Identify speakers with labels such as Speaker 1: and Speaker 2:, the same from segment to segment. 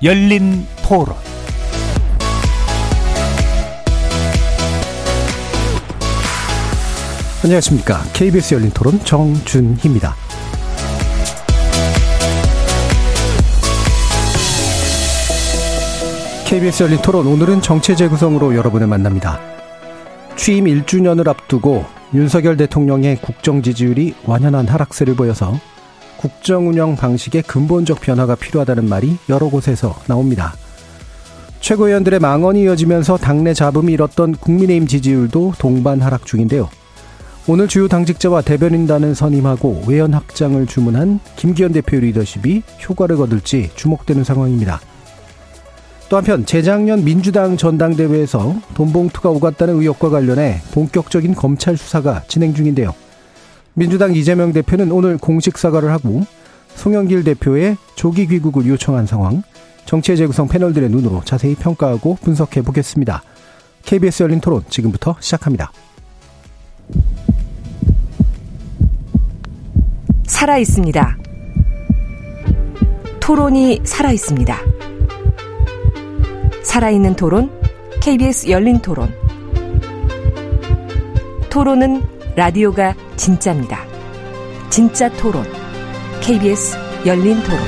Speaker 1: 열린 토론
Speaker 2: 안녕하십니까. KBS 열린 토론 정준희입니다. KBS 열린 토론 오늘은 정체 재구성으로 여러분을 만납니다. 취임 1주년을 앞두고 윤석열 대통령의 국정 지지율이 완연한 하락세를 보여서 국정 운영 방식의 근본적 변화가 필요하다는 말이 여러 곳에서 나옵니다. 최고위원들의 망언이 이어지면서 당내 잡음이 잃었던 국민의힘 지지율도 동반 하락 중인데요. 오늘 주요 당직자와 대변인단을 선임하고 외연 확장을 주문한 김기현 대표 리더십이 효과를 거둘지 주목되는 상황입니다. 또 한편 재작년 민주당 전당대회에서 돈봉투가 오갔다는 의혹과 관련해 본격적인 검찰 수사가 진행 중인데요. 민주당 이재명 대표는 오늘 공식 사과를 하고 송영길 대표의 조기 귀국을 요청한 상황, 정치의 재구성 패널들의 눈으로 자세히 평가하고 분석해 보겠습니다. KBS 열린 토론 지금부터 시작합니다.
Speaker 3: 살아 있습니다. 토론이 살아 있습니다. 살아있는 토론, KBS 열린 토론. 토론은 라디오가 진짜입니다. 진짜 토론, KBS 열린 토론.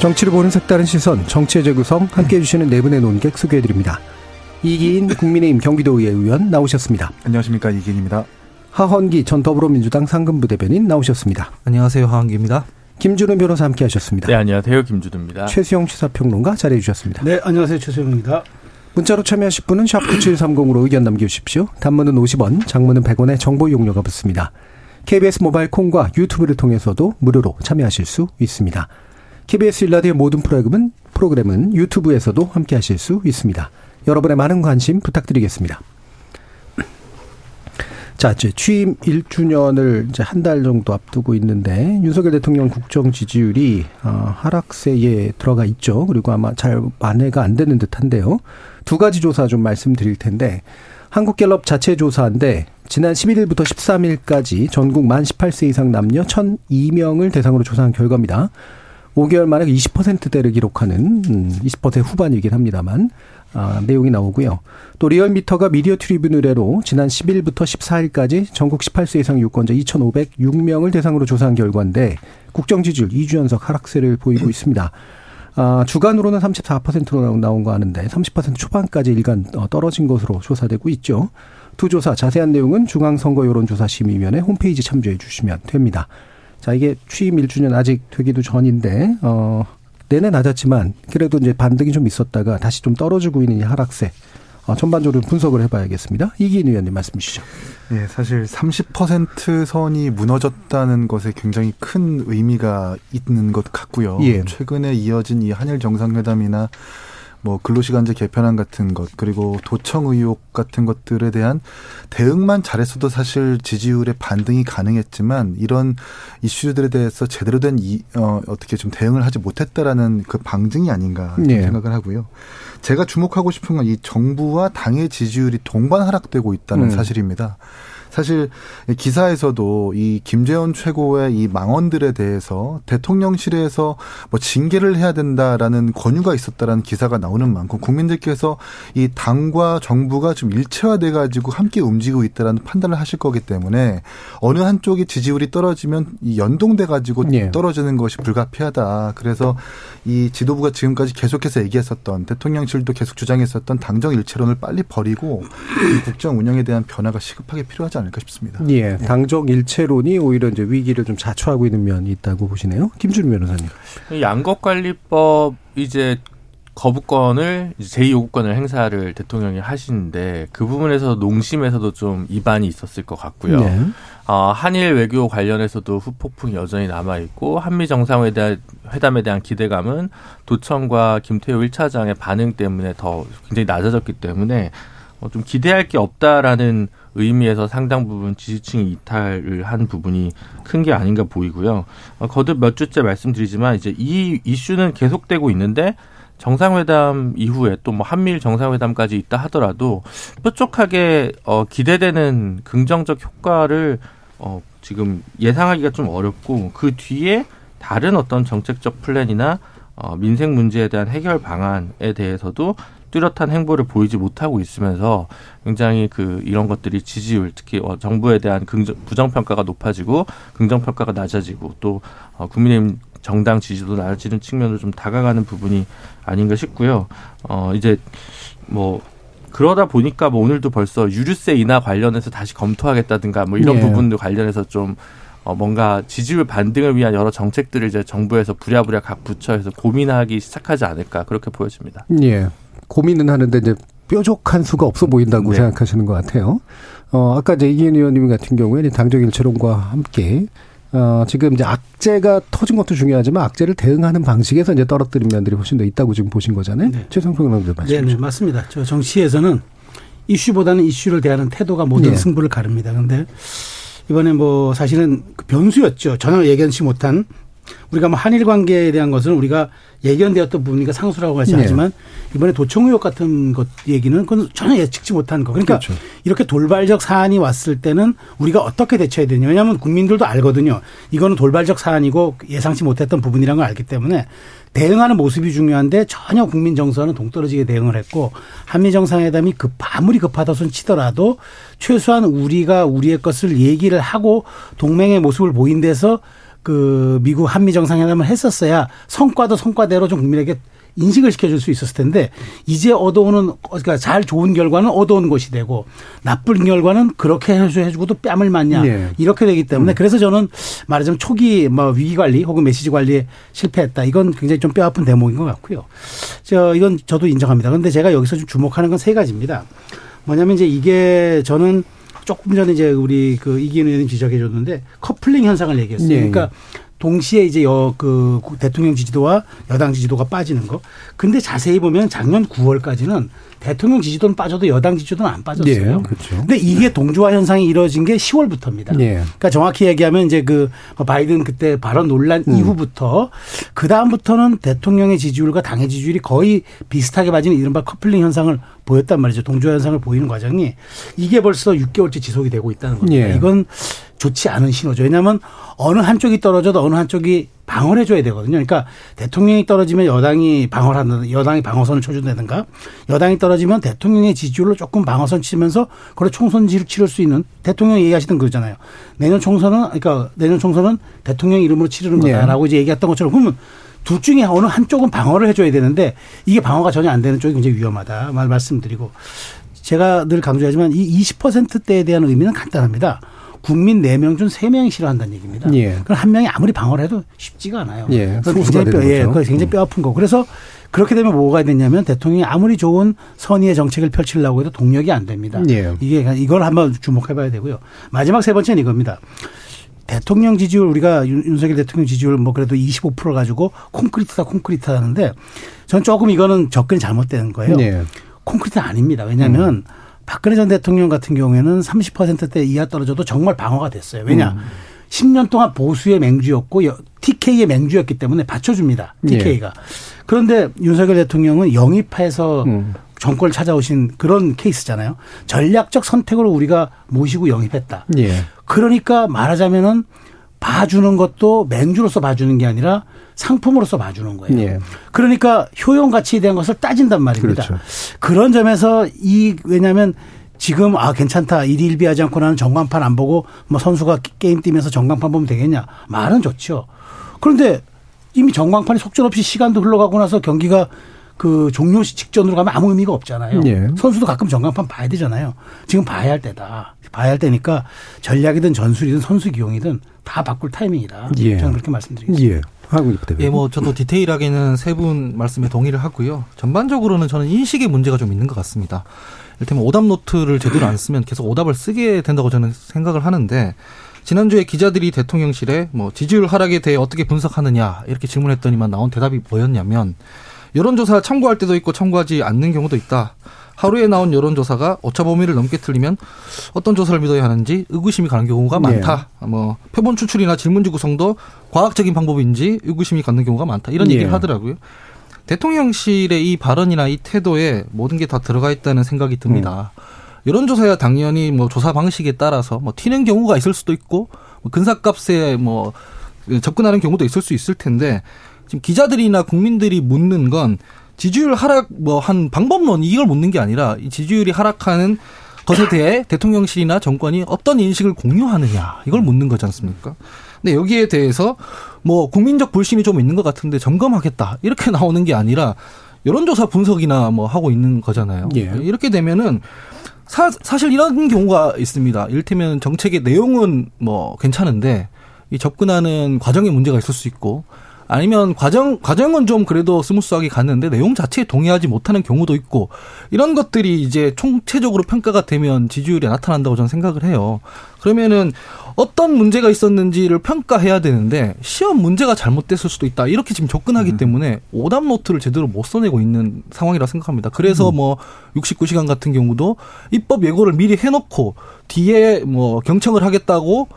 Speaker 2: 정치를 보는 색다른 시선, 정치의 재구성 함께 해주시는 네 분의 논객 소개해드립니다. 이기인 국민의힘 경기도의회 의원 나오셨습니다.
Speaker 4: 안녕하십니까 이기인입니다.
Speaker 2: 하헌기 전 더불어민주당 상근부 대변인 나오셨습니다.
Speaker 5: 안녕하세요 하헌기입니다.
Speaker 2: 김준우 변호사 함께 하셨습니다.
Speaker 6: 네, 안녕하세요. 김준우입니다.
Speaker 2: 최수영 시사평론가 자리해 주셨습니다.
Speaker 7: 네, 안녕하세요. 최수영입니다.
Speaker 2: 문자로 참여하실 분은 샵 9730으로 의견 남겨주십시오. 단문은 50원, 장문은 100원의 정보 용료가 붙습니다. KBS 모바일 콩과 유튜브를 통해서도 무료로 참여하실 수 있습니다. KBS 일라디오 모든 프로그램은, 프로그램은 유튜브에서도 함께 하실 수 있습니다. 여러분의 많은 관심 부탁드리겠습니다. 자, 이제 취임 1주년을 이제 한 달 정도 앞두고 있는데 윤석열 대통령 국정 지지율이 어, 하락세에 들어가 있죠. 그리고 아마 잘 만회가 안 되는 듯한데요. 두 가지 조사 좀 말씀드릴 텐데 한국갤럽 자체 조사인데 지난 11일부터 13일까지 전국 만 18세 이상 남녀 1,002명을 대상으로 조사한 결과입니다. 5개월 만에 20%대를 기록하는 20% 음, 후반이긴 합니다만 아, 내용이 나오고요. 또 리얼미터가 미디어 트리뷴 의뢰로 지난 10일부터 14일까지 전국 18세 이상 유권자 2,506명을 대상으로 조사한 결과인데 국정 지지율 2주 연속 하락세를 보이고 있습니다. 아, 주간으로는 34%로 나온 거 하는데 30% 초반까지 일간 어, 떨어진 것으로 조사되고 있죠. 두 조사 자세한 내용은 중앙선거 여론조사심의위원회 홈페이지 참조해 주시면 됩니다. 자, 이게 취임 1주년 아직 되기도 전인데, 어, 내내 낮았지만 그래도 이제 반등이 좀 있었다가 다시 좀 떨어지고 있는 이 하락세. 어, 전반적으로 분석을 해봐야겠습니다. 이기인 의원님 말씀 주시죠.
Speaker 4: 네, 사실 30% 선이 무너졌다는 것에 굉장히 큰 의미가 있는 것 같고요. 예. 최근에 이어진 이 한일 정상회담이나 뭐 근로시간제 개편안 같은 것 그리고 도청 의혹 같은 것들에 대한 대응만 잘했어도 사실 지지율의 반등이 가능했지만 이런 이슈들에 대해서 제대로 된 이, 어, 어떻게 좀 대응을 하지 못했다라는 그 방증이 아닌가 네. 생각을 하고요. 제가 주목하고 싶은 건 이 정부와 당의 지지율이 동반 하락되고 있다는 음. 사실입니다. 사실 기사에서도 이 김재원 최고의 이 망언들에 대해서 대통령실에서 뭐 징계를 해야 된다라는 권유가 있었다라는 기사가 나오는 만큼 국민들께서 이 당과 정부가 좀 일체화돼 가지고 함께 움직이고 있다라는 판단을 하실 거기 때문에 어느 한쪽이 지지율이 떨어지면 이 연동돼 가지고 예. 떨어지는 것이 불가피하다. 그래서 이 지도부가 지금까지 계속해서 얘기했었던 대통령실도 계속 주장했었던 당정 일체론을 빨리 버리고 국정 운영에 대한 변화가 시급하게 필요하지 않 않을까 싶습니다.
Speaker 2: 예, 당정 일체론이 오히려 이제 위기를 좀 자초하고 있는 면이 있다고 보시네요. 김준우 변호사님.
Speaker 6: 양곡관리법 이제 거부권을 제2요구권을 행사를 대통령이 하시는데 그 부분에서 농심에서도 좀 이반이 있었을 것 같고요. 네. 어, 한일 외교 관련해서도 후폭풍이 여전히 남아 있고 한미 정상회담에 대한, 대한 기대감은 도청과 김태호 1차장의 반응 때문에 더 굉장히 낮아졌기 때문에 어, 좀 기대할 게 없다라는 의미에서 상당 부분 지지층이 이탈을 한 부분이 큰 게 아닌가 보이고요. 어, 거듭 몇 주째 말씀드리지만 이제 이 이슈는 계속되고 있는데 정상회담 이후에 또 뭐 한미일 정상회담까지 있다 하더라도 뾰족하게 어 기대되는 긍정적 효과를 어, 지금 예상하기가 좀 어렵고 그 뒤에 다른 어떤 정책적 플랜이나 어, 민생 문제에 대한 해결 방안에 대해서도 뚜렷한 행보를 보이지 못하고 있으면서 굉장히 그 이런 것들이 지지율 특히 어, 정부에 대한 긍정, 부정 평가가 높아지고 긍정 평가가 낮아지고 또 어, 국민의힘 정당 지지도 낮아지는 측면으로 좀 다가가는 부분이 아닌가 싶고요. 어 이제 뭐 그러다 보니까 뭐 오늘도 벌써 유류세 인하 관련해서 다시 검토하겠다든가 뭐 이런 예. 부분도 관련해서 좀 어, 뭔가 지지율 반등을 위한 여러 정책들을 이제 정부에서 부랴부랴 각 부처에서 고민하기 시작하지 않을까 그렇게 보여집니다.
Speaker 2: 예. 고민은 하는데 이제 뾰족한 수가 없어 보인다고 네. 생각하시는 것 같아요. 어, 아까 이제 이기현 의원님 같은 경우에는 당적 일체론과 함께 어, 지금 이제 악재가 터진 것도 중요하지만 악재를 대응하는 방식에서 이제 떨어뜨린 면들이 훨씬 더 있다고 지금 보신 거잖아요. 네. 최성평 의원님 말씀. 네, 네,
Speaker 5: 맞습니다. 저 정치에서는 이슈보다는 이슈를 대하는 태도가 모든 네. 승부를 가릅니다. 그런데 이번에 뭐 사실은 그 변수였죠. 전혀 예견치 못한 우리가 뭐 한일 관계에 대한 것은 우리가 예견되었던 부분이니까 상수라고 하지 네. 않지만 네. 이번에 도청 의혹 같은 것 얘기는 그건 전혀 예측치 못한 거. 그러니까 그렇죠. 이렇게 돌발적 사안이 왔을 때는 우리가 어떻게 대처해야 되냐. 왜냐하면 국민들도 알거든요. 이거는 돌발적 사안이고 예상치 못했던 부분이라는 걸 알기 때문에 대응하는 모습이 중요한데 전혀 국민 정서는 동떨어지게 대응을 했고 한미 정상회담이 급 아무리 급하다 손 치더라도 최소한 우리가 우리의 것을 얘기를 하고 동맹의 모습을 보인 데서 그 미국 한미 정상회담을 했었어야 성과도 성과대로 좀 국민에게 인식을 시켜줄 수 있었을 텐데 이제 얻어오는 그러니까 잘 좋은 결과는 얻어온 것이 되고 나쁜 결과는 그렇게 해주고도 뺨을 맞냐 네. 이렇게 되기 때문에 음. 그래서 저는 말하자면 초기 뭐 위기 관리 혹은 메시지 관리에 실패했다 이건 굉장히 좀 뼈아픈 대목인 것 같고요. 저 이건 저도 인정합니다. 그런데 제가 여기서 좀 주목하는 건 세 가지입니다. 뭐냐면 이제 이게 저는 조금 전에 이제 우리 그 이기현 의원님 지적해 줬는데 커플링 현상을 얘기했어요. 네. 그러니까 동시에 이제 여 그 대통령 지지도와 여당 지지도가 빠지는 거. 근데 자세히 보면 작년 9월까지는 대통령 지지도는 빠져도 여당 지지도는 안 빠졌어요. 네, 그렇죠. 근데 이게 동조화 현상이 이루어진 게 10월부터입니다. 네. 그러니까 정확히 얘기하면 이제 그 바이든 그때 발언 논란 음. 이후부터 그 다음부터는 대통령의 지지율과 당의 지지율이 거의 비슷하게 빠지는 이른바 커플링 현상을 보였단 말이죠. 동조화 현상을 보이는 과정이 이게 벌써 6개월째 지속이 되고 있다는 겁니다. 네. 이건 좋지 않은 신호죠. 왜냐하면 어느 한쪽이 떨어져도 어느 한쪽이 방어를 해줘야 되거든요. 그러니까 대통령이 떨어지면 여당이 방어를 한다, 여당이 방어선을 쳐준다든가, 여당이 떨어지면 대통령의 지지율로 조금 방어선 치면서 그걸 총선 지를 치를 수 있는 대통령이 얘기하시던 그거잖아요. 내년 총선은 그러니까 내년 총선은 대통령 이름으로 치르는 네. 거다라고 네. 이제 얘기했던 것처럼 그러면 둘 중에 어느 한쪽은 방어를 해줘야 되는데 이게 방어가 전혀 안 되는 쪽이 굉장히 위험하다 말 말씀드리고 제가 늘 강조하지만 이 20%대에 대한 의미는 간단합니다. 국민 4명 중 3명이 싫어한다는 얘기입니다. 예. 그럼 한 명이 아무리 방어를 해도 쉽지가 않아요. 예. 굉장히 뼈, 예, 그 굉장히 뼈 아픈 거. 그래서 그렇게 되면 뭐가 되냐면 대통령이 아무리 좋은 선의의 정책을 펼치려고 해도 동력이 안 됩니다. 예. 이게 이걸 한번 주목해 봐야 되고요. 마지막 세 번째는 이겁니다. 대통령 지지율 우리가 윤석열 대통령 지지율 뭐 그래도 25% 가지고 콘크리트다 콘크리트 하는데 저는 조금 이거는 접근이 잘못된 거예요. 네. 콘크리트 아닙니다. 왜냐하면 음. 박근혜 전 대통령 같은 경우에는 30%대 이하 떨어져도 정말 방어가 됐어요. 왜냐? 음. 10년 동안 보수의 맹주였고 TK의 맹주였기 때문에 받쳐줍니다. TK가. 예. 그런데 윤석열 대통령은 영입해서 음. 정권을 찾아오신 그런 케이스잖아요. 전략적 선택으로 우리가 모시고 영입했다. 예. 그러니까 말하자면은 봐주는 것도 맹주로서 봐주는 게 아니라 상품으로서 봐주는 거예요. 예. 그러니까 효용 가치에 대한 것을 따진단 말입니다. 그렇죠. 그런 점에서 이 왜냐하면 지금 아 괜찮다 일일비하지 않고 나는 전광판 안 보고 뭐 선수가 게임 뛰면서 전광판 보면 되겠냐 말은 좋죠. 그런데 이미 전광판이 속절없이 시간도 흘러가고 나서 경기가 그 종료 시 직전으로 가면 아무 의미가 없잖아요. 예. 선수도 가끔 전광판 봐야 되잖아요. 지금 봐야 할 때다. 봐야 할 때니까 전략이든 전술이든 선수 기용이든 다 바꿀 타이밍이다. 예. 저는 그렇게 말씀드리겠습니다. 예.
Speaker 7: 예, 뭐 저도 디테일하게는 세 분 말씀에 동의를 하고요. 전반적으로는 저는 인식의 문제가 좀 있는 것 같습니다. 이를테면 오답 노트를 제대로 안 쓰면 계속 오답을 쓰게 된다고 저는 생각을 하는데 지난주에 기자들이 대통령실에 뭐 지지율 하락에 대해 어떻게 분석하느냐 이렇게 질문했더니만 나온 대답이 뭐였냐면 여론조사 참고할 때도 있고 참고하지 않는 경우도 있다. 하루에 나온 여론조사가 오차 범위를 넘게 틀리면 어떤 조사를 믿어야 하는지 의구심이 가는 경우가 많다. 네. 뭐 표본 추출이나 질문지 구성도 과학적인 방법인지 의구심이 가는 경우가 많다. 이런 네. 얘기를 하더라고요. 대통령실의 이 발언이나 이 태도에 모든 게 다 들어가 있다는 생각이 듭니다. 음. 여론조사야 당연히 뭐 조사 방식에 따라서 뭐 튀는 경우가 있을 수도 있고 뭐 근사값에 뭐 접근하는 경우도 있을 수 있을 텐데 지금 기자들이나 국민들이 묻는 건 지지율 하락 뭐 한 방법론 이걸 묻는 게 아니라 이 지지율이 하락하는 것에 대해 대통령실이나 정권이 어떤 인식을 공유하느냐 이걸 묻는 거지 않습니까? 근데 여기에 대해서 뭐 국민적 불신이 좀 있는 것 같은데 점검하겠다 이렇게 나오는 게 아니라 여론조사 분석이나 뭐 하고 있는 거잖아요. 예. 이렇게 되면은 사, 사실 이런 경우가 있습니다. 이를테면 정책의 내용은 뭐 괜찮은데 이 접근하는 과정에 문제가 있을 수 있고 아니면 과정 과정은 좀 그래도 smooth하게 갔는데 내용 자체에 동의하지 못하는 경우도 있고 이런 것들이 이제 총체적으로 평가가 되면 지지율이 나타난다고 저는 생각을 해요. 그러면은 어떤 문제가 있었는지를 평가해야 되는데 시험 문제가 잘못됐을 수도 있다. 이렇게 지금 접근하기 음. 때문에 오답 노트를 제대로 못 써내고 있는 상황이라 생각합니다. 그래서 음. 뭐 69시간 같은 경우도 입법 예고를 미리 해놓고 뒤에 뭐 경청을 하겠다고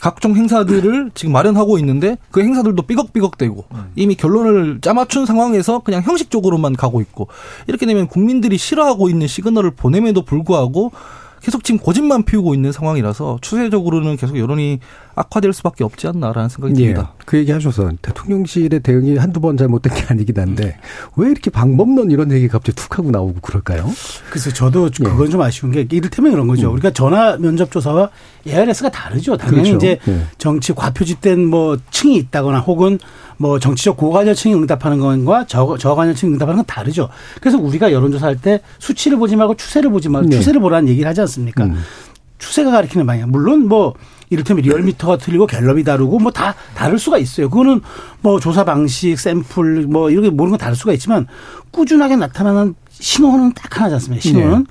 Speaker 7: 각종 행사들을 지금 마련하고 있는데 그 행사들도 삐걱삐걱대고 음. 이미 결론을 짜맞춘 상황에서 그냥 형식적으로만 가고 있고 이렇게 되면 국민들이 싫어하고 있는 시그널을 보냄에도 불구하고 계속 지금 고집만 피우고 있는 상황이라서 추세적으로는 계속 여론이 악화될 수밖에 없지 않나라는 생각이 듭니다.
Speaker 2: 예, 그 얘기 하셔서 대통령실의 대응이 한두 번 잘못된 게 아니긴 한데 왜 이렇게 방법론 이런 얘기 갑자기 툭 하고 나오고 그럴까요?
Speaker 5: 그래서 저도 예. 그건 예. 좀 아쉬운 게 이를테면 그런 거죠. 음. 우리가 전화 면접 조사와 ARS가 다르죠. 당연히 그렇죠. 이제 예. 정치 과표집된 뭐 층이 있다거나 혹은 뭐 정치적 고관여층이 응답하는 것과 저, 저관여층이 응답하는 건 다르죠. 그래서 우리가 여론조사할 때 수치를 보지 말고 추세를 보지 말고 네. 추세를 보라는 얘기를 하지 않습니까? 음. 추세가 가리키는 방향. 물론 뭐 이를테면 리얼미터가 틀리고 갤럽이 다르고 뭐 다 다를 수가 있어요. 그거는 뭐 조사 방식, 샘플 뭐 이렇게 모르는 건 다를 수가 있지만 꾸준하게 나타나는 신호는 딱 하나지 않습니까? 신호는 네.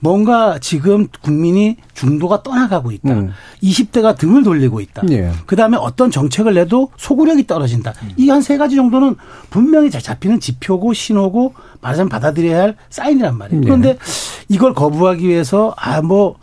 Speaker 5: 뭔가 지금 국민이 중도가 떠나가고 있다. 음. 20대가 등을 돌리고 있다. 예. 그다음에 어떤 정책을 내도 소구력이 떨어진다. 음. 이한 세 가지 정도는 분명히 잘 잡히는 지표고 신호고 말하자면 받아들여야 할 사인이란 말이에요. 예. 그런데 이걸 거부하기 위해서 아 뭐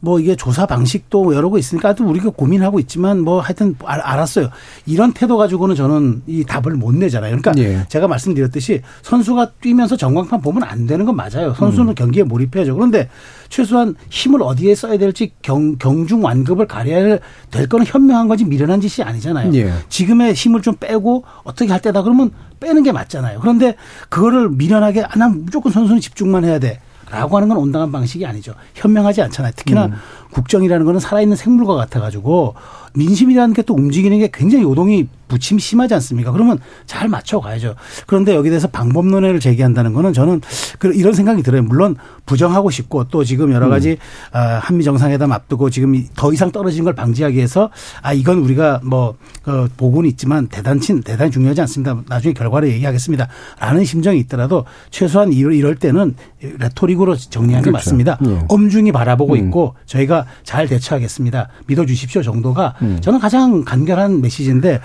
Speaker 5: 뭐 이게 조사 방식도 여러 거 있으니까 또 우리가 고민하고 있지만 뭐 하여튼 알았어요. 이런 태도 가지고는 저는 이 답을 못 내잖아요. 그러니까 예. 제가 말씀드렸듯이 선수가 뛰면서 전광판 보면 안 되는 건 맞아요. 선수는 음. 경기에 몰입해야죠. 그런데 최소한 힘을 어디에 써야 될지 경, 경중 완급을 가려야 될 거는 현명한 거지 미련한 짓이 아니잖아요. 예. 지금의 힘을 좀 빼고 어떻게 할 때다 그러면 빼는 게 맞잖아요. 그런데 그거를 미련하게 아, 난 무조건 선수는 집중만 해야 돼. 라고 하는 건 온당한 방식이 아니죠. 현명하지 않잖아요. 특히나 음. 국정이라는 거는 살아있는 생물과 같아가지고 민심이라는 게 또 움직이는 게 굉장히 요동이 부침이 심하지 않습니까? 그러면 잘 맞춰가야죠. 그런데 여기 대해서 방법론을 제기한다는 거는 저는 그 이런 생각이 들어요. 물론 부정하고 싶고 또 지금 여러 가지 음. 아, 한미 정상회담 앞두고 지금 더 이상 떨어지는 걸 방지하기 위해서 아 이건 우리가 뭐그 보고는 있지만 대단치 대단히 중요하지 않습니다. 나중에 결과를 얘기하겠습니다. 라는 심정이 있더라도 최소한 이럴, 때는 레토릭으로 정리하는 게 그렇죠. 맞습니다. 네. 엄중히 바라보고 음. 있고 저희가 잘 대처하겠습니다. 믿어주십시오 정도가 음. 저는 가장 간결한 메시지인데 왜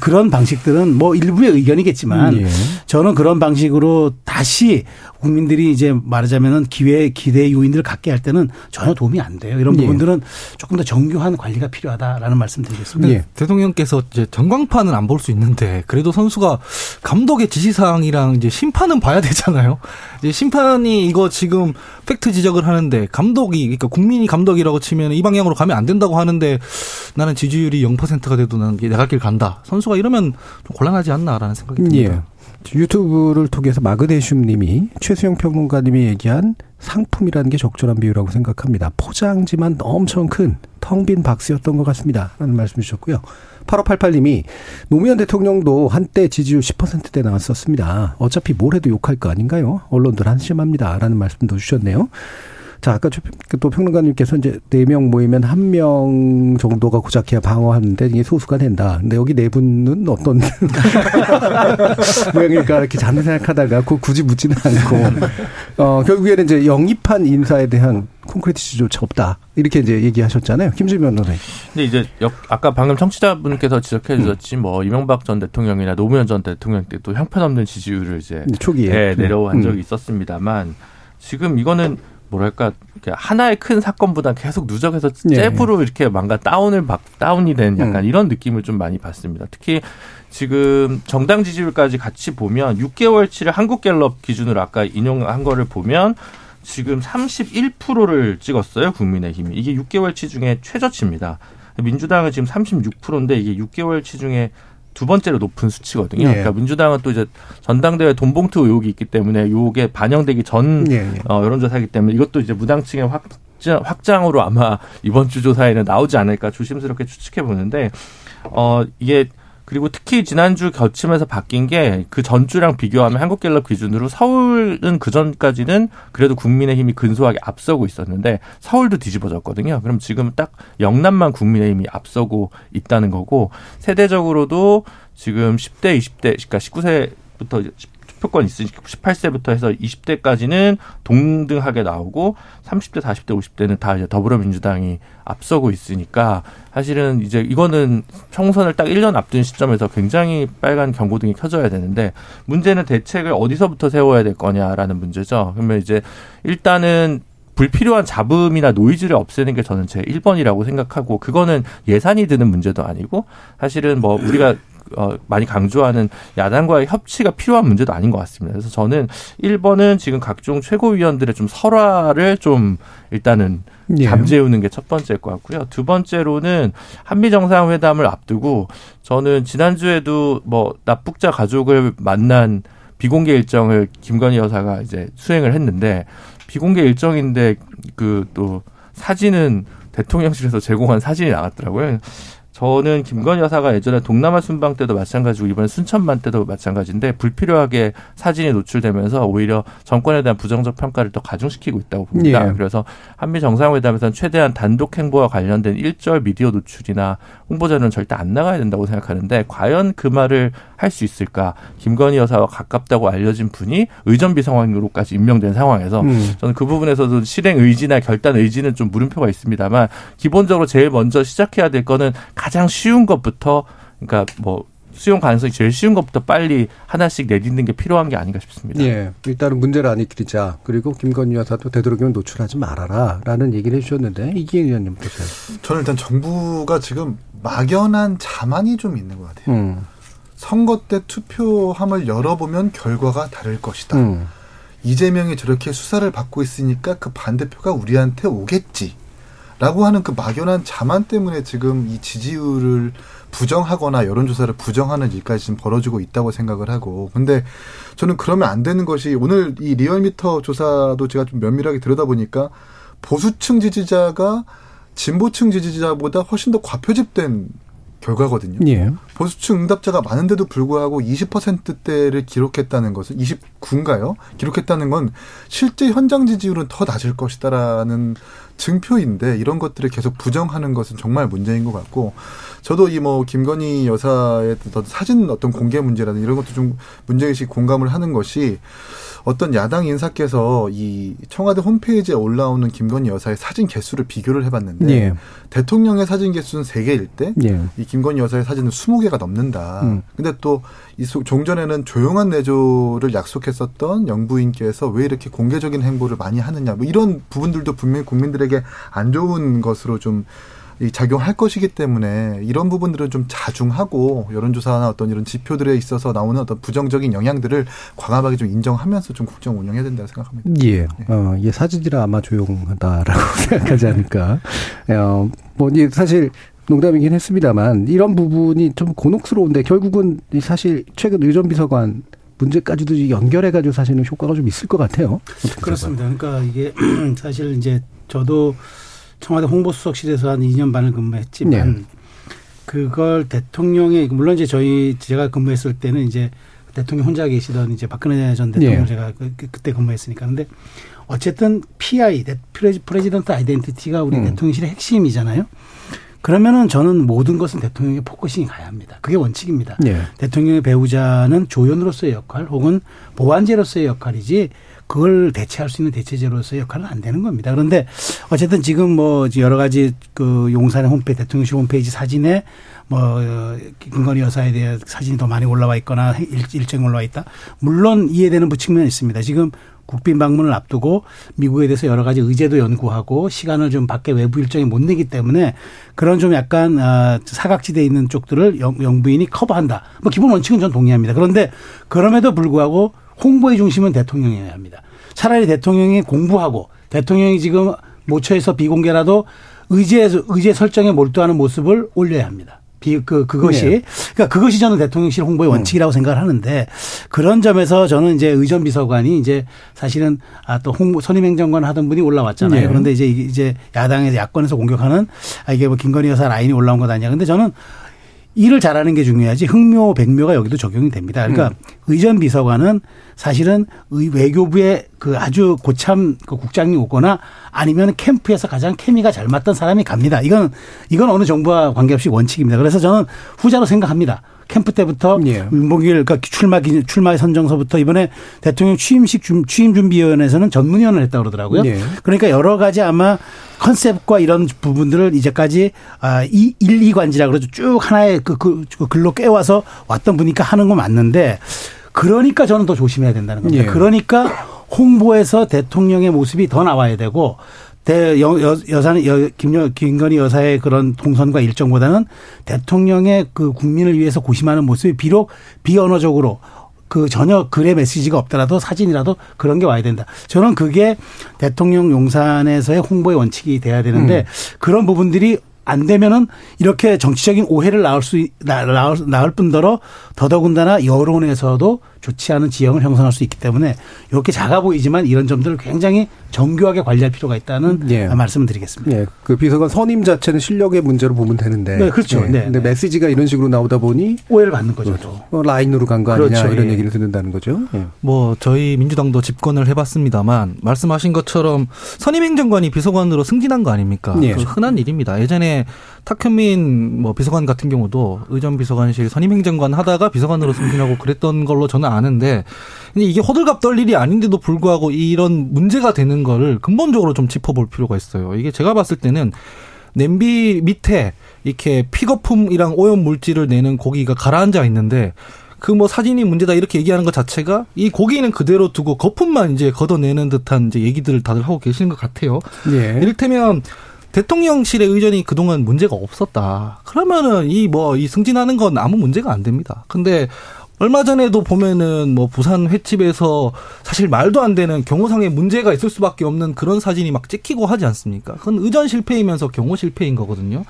Speaker 5: 그런 방식들은 뭐 일부의 의견이겠지만 예. 저는 그런 방식으로 다시 국민들이 이제 말하자면은 기회 기대 요인들을 갖게 할 때는 전혀 도움이 안 돼요. 이런 예. 부분들은 조금 더 정교한 관리가 필요하다라는 말씀드리겠습니다. 예.
Speaker 7: 대통령께서 이제 전광판은 안 볼 수 있는데 그래도 선수가 감독의 지시 사항이랑 이제 심판은 봐야 되잖아요. 이제 심판이 이거 지금 팩트 지적을 하는데 감독이 그러니까 국민이 감독이라고 치면 이 방향으로 가면 안 된다고 하는데 나는 지지율이 0%가 돼도 나는 내가 길 간다. 선수가 이러면 좀 곤란하지 않나라는 생각이 듭니다. 예.
Speaker 2: 유튜브를 통해서 마그네슘 님이 최수영 평론가님이 얘기한 상품이라는 게 적절한 비유라고 생각합니다. 포장지만 엄청 큰 텅 빈 박스였던 것 같습니다. 라는 말씀 주셨고요. 8588님이 노무현 대통령도 한때 지지율 10%대 나왔었습니다. 어차피 뭘 해도 욕할 거 아닌가요? 언론들 한심합니다. 라는 말씀도 주셨네요. 자, 아까 또 평론가님께서 이제 네 명 모이면 한 명 정도가 고작해야 방어하는데 이게 소수가 된다. 근데 여기 네 분은 어떤 모양일까 이렇게 잠깐 생각하다가 그 굳이 묻지는 않고 어 결국에는 이제 영입한 인사에 대한 콘크리트 지조차 없다. 이렇게 이제 얘기하셨잖아요. 김주변 변호사님.
Speaker 6: 근데 이제 역, 아까 방금 청취자분께서 지적해 주셨지 음. 뭐 이명박 전 대통령이나 노무현 전 대통령 때도 형편없는 지지율을 이제 초기에 네, 내려온 적이 음. 있었습니다만 지금 이거는 뭐랄까 하나의 큰 사건보다 계속 누적해서 잽으로 예. 이렇게 뭔가 다운을 막 다운이 된 약간 음. 이런 느낌을 좀 많이 받습니다. 특히 지금 정당 지지율까지 같이 보면 6개월치를 한국갤럽 기준으로 아까 인용한 거를 보면 지금 31%를 찍었어요. 국민의힘이. 이게 6개월치 중에 최저치입니다. 민주당은 지금 36%인데 이게 6개월치 중에 두 번째로 높은 수치거든요. 네. 그러니까 민주당은 또 이제 전당대회 돈봉투 의혹이 있기 때문에 요게 반영되기 전 네. 어, 여론조사이기 때문에 이것도 이제 무당층의 확장, 확장으로 아마 이번 주 조사에는 나오지 않을까 조심스럽게 추측해 보는데 어 이게 그리고 특히 지난주 겹치면서 바뀐 게 그 전주랑 비교하면 한국갤럽 기준으로 서울은 그 전까지는 그래도 국민의힘이 근소하게 앞서고 있었는데 서울도 뒤집어졌거든요. 그럼 지금 딱 영남만 국민의힘이 앞서고 있다는 거고 세대적으로도 지금 10대, 20대, 그러니까 19세부터 투표권 있으니까 18세부터 해서 20대까지는 동등하게 나오고 30대, 40대, 50대는 다 이제 더불어민주당이 앞서고 있으니까 사실은 이제 이거는 총선을 딱 1년 앞둔 시점에서 굉장히 빨간 경고등이 켜져야 되는데 문제는 대책을 어디서부터 세워야 될 거냐라는 문제죠. 그러면 이제 일단은 불필요한 잡음이나 노이즈를 없애는 게 저는 제 1번이라고 생각하고 그거는 예산이 드는 문제도 아니고 사실은 뭐 우리가 어, 많이 강조하는 야당과의 협치가 필요한 문제도 아닌 것 같습니다. 그래서 저는 1번은 지금 각종 최고위원들의 좀 설화를 좀 일단은 예. 잠재우는 게 첫 번째일 것 같고요. 두 번째로는 한미 정상회담을 앞두고 저는 지난주에도 뭐 납북자 가족을 만난 비공개 일정을 김건희 여사가 이제 수행을 했는데 비공개 일정인데 그 또 사진은 대통령실에서 제공한 사진이 나왔더라고요. 저는 김건희 여사가 예전에 동남아 순방 때도 마찬가지고 이번에 순천만 때도 마찬가지인데 불필요하게 사진이 노출되면서 오히려 정권에 대한 부정적 평가를 더 가중시키고 있다고 봅니다. 예. 그래서 한미 정상회담에서는 최대한 단독 행보와 관련된 일절 미디어 노출이나 홍보 자료는 절대 안 나가야 된다고 생각하는데 과연 그 말을 할 수 있을까? 김건희 여사와 가깝다고 알려진 분이 의전비 상황으로까지 임명된 상황에서 음. 저는 그 부분에서도 실행 의지나 결단 의지는 좀 물음표가 있습니다만 기본적으로 제일 먼저 시작해야 될 거는 가장 쉬운 것부터 그러니까 뭐 수용 가능성이 제일 쉬운 것부터 빨리 하나씩 내딛는 게 필요한 게 아닌가 싶습니다.
Speaker 2: 예. 일단은 문제를 안익히자 그리고 김건희 여사도 되도록이면 노출하지 말아라 라는 얘기를 해주셨는데 이기현 의원님 보세요.
Speaker 4: 저는 일단 정부가 지금 막연한 자만이 좀 있는 것 같아요. 음. 선거 때 투표함을 열어보면 결과가 다를 것이다. 음. 이재명이 저렇게 수사를 받고 있으니까 그 반대표가 우리한테 오겠지. 라고 하는 그 막연한 자만 때문에 지금 이 지지율을 부정하거나 여론조사를 부정하는 일까지 지금 벌어지고 있다고 생각을 하고. 근데 저는 그러면 안 되는 것이 오늘 이 리얼미터 조사도 제가 좀 면밀하게 들여다보니까 보수층 지지자가 진보층 지지자보다 훨씬 더 과표집된 결과거든요. 예. 보수층 응답자가 많은데도 불구하고 20%대를 기록했다는 것은 29인가요? 기록했다는 건 실제 현장 지지율은 더 낮을 것이다라는 증표인데 이런 것들을 계속 부정하는 것은 정말 문제인 것 같고 저도 이 뭐 김건희 여사의 사진 어떤 공개 문제라든 이런 것도 좀 문제의식 공감을 하는 것이 어떤 야당 인사께서 이 청와대 홈페이지에 올라오는 김건희 여사의 사진 개수를 비교를 해봤는데 예. 대통령의 사진 개수는 세개일때 예. 이 김건희 여사의 사진은 스무 개가 넘는다. 음. 근데 또 이 종전에는 조용한 내조를 약속했었던 영부인께서 왜 이렇게 공개적인 행보를 많이 하느냐 뭐 이런 부분들도 분명히 국민들에게 안 좋은 것으로 좀 작용할 것이기 때문에 이런 부분들은 좀 자중하고 여론조사나 어떤 이런 지표들에 있어서 나오는 어떤 부정적인 영향들을 과감하게 좀 인정하면서 좀 국정 운영해야 된다고 생각합니다.
Speaker 2: 예. 네. 어, 예, 사진이라 아마 조용하다라고 생각하지 않을까. 어, 뭐, 사실 농담이긴 했습니다만 이런 부분이 좀 곤혹스러운데 결국은 사실 최근 의전비서관 문제까지도 연결해가지고 사실은 효과가 좀 있을 것 같아요.
Speaker 5: 그렇습니다. 그러니까 이게 사실 이제 저도 청와대 홍보수석실에서 한 2년 반을 근무했지만 네. 그걸 대통령의 물론 이제 저희 제가 근무했을 때는 이제 대통령 혼자 계시던 이제 박근혜 전 대통령 네. 제가 그, 그, 그때 근무했으니까 근데 어쨌든 PI President Identity가 우리 음. 대통령실의 핵심이잖아요. 그러면은 저는 모든 것은 대통령의 focusing이 가야 합니다. 그게 원칙입니다. 네. 대통령의 배우자는 조연으로서의 역할 혹은 보완제로서의 역할이지 그걸 대체할 수 있는 대체제로서의 역할은 안 되는 겁니다. 그런데 어쨌든 지금 뭐 여러 가지 그 용산의 홈페이지 대통령실 홈페이지 사진에 뭐 김건희 여사에 대한 사진이 더 많이 올라와 있거나 일정이 올라와 있다. 물론 이해되는 부측면이 있습니다. 지금 국빈 방문을 앞두고 미국에 대해서 여러 가지 의제도 연구하고 시간을 좀 밖에 외부 일정이 못 내기 때문에 그런 좀 약간 아, 사각지대에 있는 쪽들을 영부인이 커버한다. 뭐 기본 원칙은 전 동의합니다. 그런데 그럼에도 불구하고 홍보의 중심은 대통령이어야 합니다. 차라리 대통령이 공부하고 대통령이 지금 모처에서 비공개라도 의제 의제 설정에 몰두하는 모습을 올려야 합니다. 비, 그, 그것이. 네. 그러니까 그것이 저는 대통령실 홍보의 원칙이라고 음. 생각을 하는데 그런 점에서 저는 이제 의전 비서관이 이제 사실은 아, 또 홍보, 선임행정관 하던 분이 올라왔잖아요. 네. 그런데 이제 이제 야당에서 야권에서 공격하는 아, 이게 뭐 김건희 여사 라인이 올라온 것 아니냐. 근데 저는 일을 잘하는 게 중요하지 흥묘 백묘가 여기도 적용이 됩니다. 그러니까 음. 의전 비서관은 사실은 외교부의 그 아주 고참 그 국장이 오거나 아니면 캠프에서 가장 케미가 잘 맞던 사람이 갑니다. 이건 이건 어느 정부와 관계없이 원칙입니다. 그래서 저는 후자로 생각합니다. 캠프 때부터 예. 목요일 그러니까 출마 출마 선정서부터 이번에 대통령 취임식 취임 준비위원회에서는 전문위원을 했다 고 그러더라고요. 예. 그러니까 여러 가지 아마 컨셉과 이런 부분들을 이제까지 아, 이 1, 2관지라 그러죠. 쭉 하나의 그, 그, 그 글로 깨와서 왔던 분이니까 하는 건 맞는데 그러니까 저는 더 조심해야 된다는 겁니다. 예. 그러니까 홍보에서 대통령의 모습이 더 나와야 되고 대 여, 여, 여사는 여, 김여, 김건희 여사의 그런 동선과 일정보다는 대통령의 그 국민을 위해서 고심하는 모습이 비록 비언어적으로 그 전혀 글의 메시지가 없더라도 사진이라도 그런 게 와야 된다. 저는 그게 대통령 용산에서의 홍보의 원칙이 돼야 되는데 음. 그런 부분들이 안 되면은 이렇게 정치적인 오해를 낳을 수 낳을, 낳을 뿐더러 더더군다나 여론에서도 좋지 않은 지형을 형성할 수 있기 때문에 이렇게 작아 보이지만 이런 점들을 굉장히 정교하게 관리할 필요가 있다는 예. 말씀을 드리겠습니다.
Speaker 2: 예. 그 비서관 선임 자체는 실력의 문제로 보면 되는데.
Speaker 5: 네, 그렇죠. 예.
Speaker 2: 네. 근데 네. 메시지가 이런 식으로 나오다 보니
Speaker 5: 오해를 받는 거죠.
Speaker 2: 그렇죠. 어, 라인으로 간 거 아니냐 그렇죠. 이런 예. 얘기를 듣는다는 거죠. 예.
Speaker 7: 뭐 저희 민주당도 집권을 해봤습니다만 말씀하신 것처럼 선임 행정관이 비서관으로 승진한 거 아닙니까? 예. 흔한 일입니다. 예전에 탁현민 뭐 비서관 같은 경우도 의전 비서관실 선임 행정관 하다가 비서관으로 승진하고 그랬던 걸로 저는 아는데 이게 호들갑 떨 일이 아닌데도 불구하고 이런 문제가 되는 거를 근본적으로 좀 짚어볼 필요가 있어요. 이게 제가 봤을 때는 냄비 밑에 이렇게 픽업품이랑 오염 물질을 내는 고기가 가라앉아 있는데 그 뭐 사진이 문제다 이렇게 얘기하는 것 자체가 이 고기는 그대로 두고 거품만 이제 걷어내는 듯한 이제 얘기들을 다들 하고 계시는 것 같아요. 예. 이를테면 대통령실의 의전이 그동안 문제가 없었다. 그러면은 이 뭐이 뭐, 이 승진하는 건 아무 문제가 안 됩니다. 근데 얼마 전에도 보면은 뭐 부산 횟집에서 사실 말도 안 되는 경호상의 문제가 있을 수밖에 없는 그런 사진이 막 찍히고 하지 않습니까? 그건 의전 실패이면서 경호 실패인 거거든요.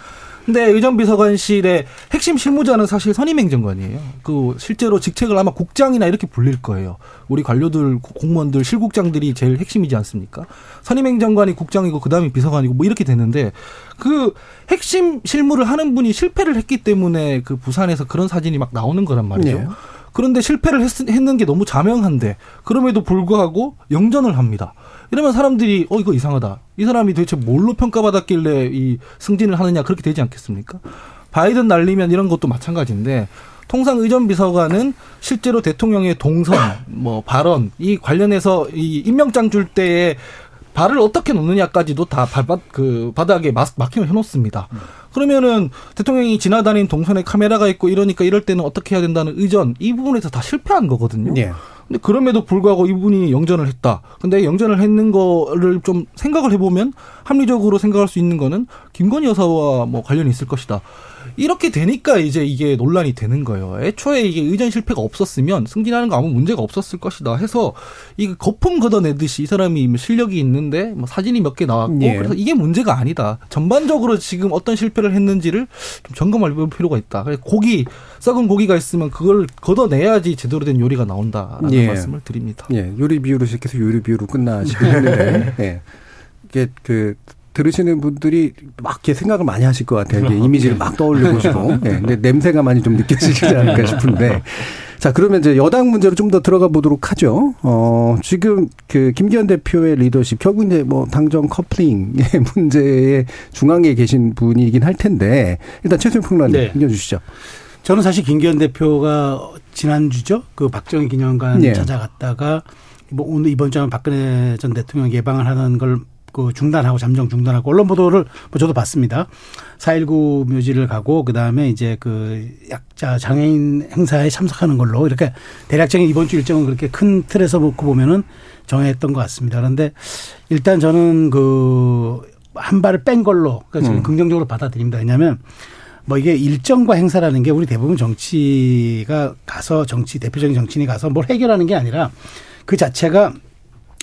Speaker 7: 근데 의전비서관실의 핵심 실무자는 사실 선임행정관이에요. 그 실제로 직책을 아마 국장이나 이렇게 불릴 거예요. 우리 관료들, 공무원들, 실국장들이 제일 핵심이지 않습니까? 선임행정관이 국장이고 그다음에 비서관이고 뭐 이렇게 되는데 그 핵심 실무를 하는 분이 실패를 했기 때문에 그 부산에서 그런 사진이 막 나오는 거란 말이죠. 네. 그런데 실패를 했, 했는 게 너무 자명한데 그럼에도 불구하고 영전을 합니다. 이러면 사람들이 어 이거 이상하다. 이 사람이 도대체 뭘로 평가받았길래 이 승진을 하느냐 그렇게 되지 않겠습니까? 바이든 날리면 이런 것도 마찬가지인데 통상 의전 비서관은 실제로 대통령의 동선, 뭐 발언 이 관련해서 이 임명장 줄 때에 발을 어떻게 놓느냐까지도 다 발바, 그 바닥에 마, 마킹을 해놓습니다. 그러면은 대통령이 지나다니는 동선에 카메라가 있고 이러니까 이럴 때는 어떻게 해야 된다는 의전 이 부분에서 다 실패한 거거든요. 네. 근데 그럼에도 불구하고 이분이 영전을 했다. 근데 영전을 했는 거를 좀 생각을 해보면 합리적으로 생각할 수 있는 거는 김건희 여사와 뭐 관련이 있을 것이다. 이렇게 되니까 이제 이게 논란이 되는 거예요. 애초에 이게 의전 실패가 없었으면 승진하는 거 아무 문제가 없었을 것이다 해서 이게 거품 걷어내듯이 이 사람이 뭐 실력이 있는데 뭐 사진이 몇 개 나왔고 예. 그래서 이게 문제가 아니다. 전반적으로 지금 어떤 실패를 했는지를 좀 점검할 필요가 있다. 고기 썩은 고기가 있으면 그걸 걷어내야지 제대로 된 요리가 나온다라는 예. 말씀을 드립니다.
Speaker 2: 예. 요리 비유로 시작해서 요리 비유로 끝나시긴 했는데 예. 이게 그 들으시는 분들이 막 이렇게 생각을 많이 하실 것 같아요. 이게 이미지를 막 떠올려 보시고. 네, 근데 냄새가 많이 좀 느껴지지 않을까 싶은데. 자, 그러면 이제 여당 문제로 좀 더 들어가 보도록 하죠. 어, 지금 그 김기현 대표의 리더십, 결국 이제 뭐 당정 커플링의 문제에 중앙에 계신 분이긴 할 텐데, 일단 최수영 평론가님 네. 읽어주시죠.
Speaker 5: 저는 사실 김기현 대표가 지난주죠. 그 박정희 기념관 네. 찾아갔다가 뭐 오늘 이번 주에 박근혜 전 대통령 예방을 하는 걸 그 중단하고 잠정 중단하고 언론 보도를 뭐 저도 봤습니다. 4.19 묘지를 가고 그다음에 이제 그 약자 장애인 행사에 참석하는 걸로 이렇게 대략적인 이번 주 일정은 그렇게 큰 틀에서 놓고 보면은 정했던 것 같습니다. 그런데 일단 저는 그 한 발을 뺀 걸로 그러니까 음. 긍정적으로 받아들입니다. 왜냐하면 뭐 이게 일정과 행사라는 게 우리 대부분 정치가 가서 정치 대표적인 정치인이 가서 뭘 해결하는 게 아니라 그 자체가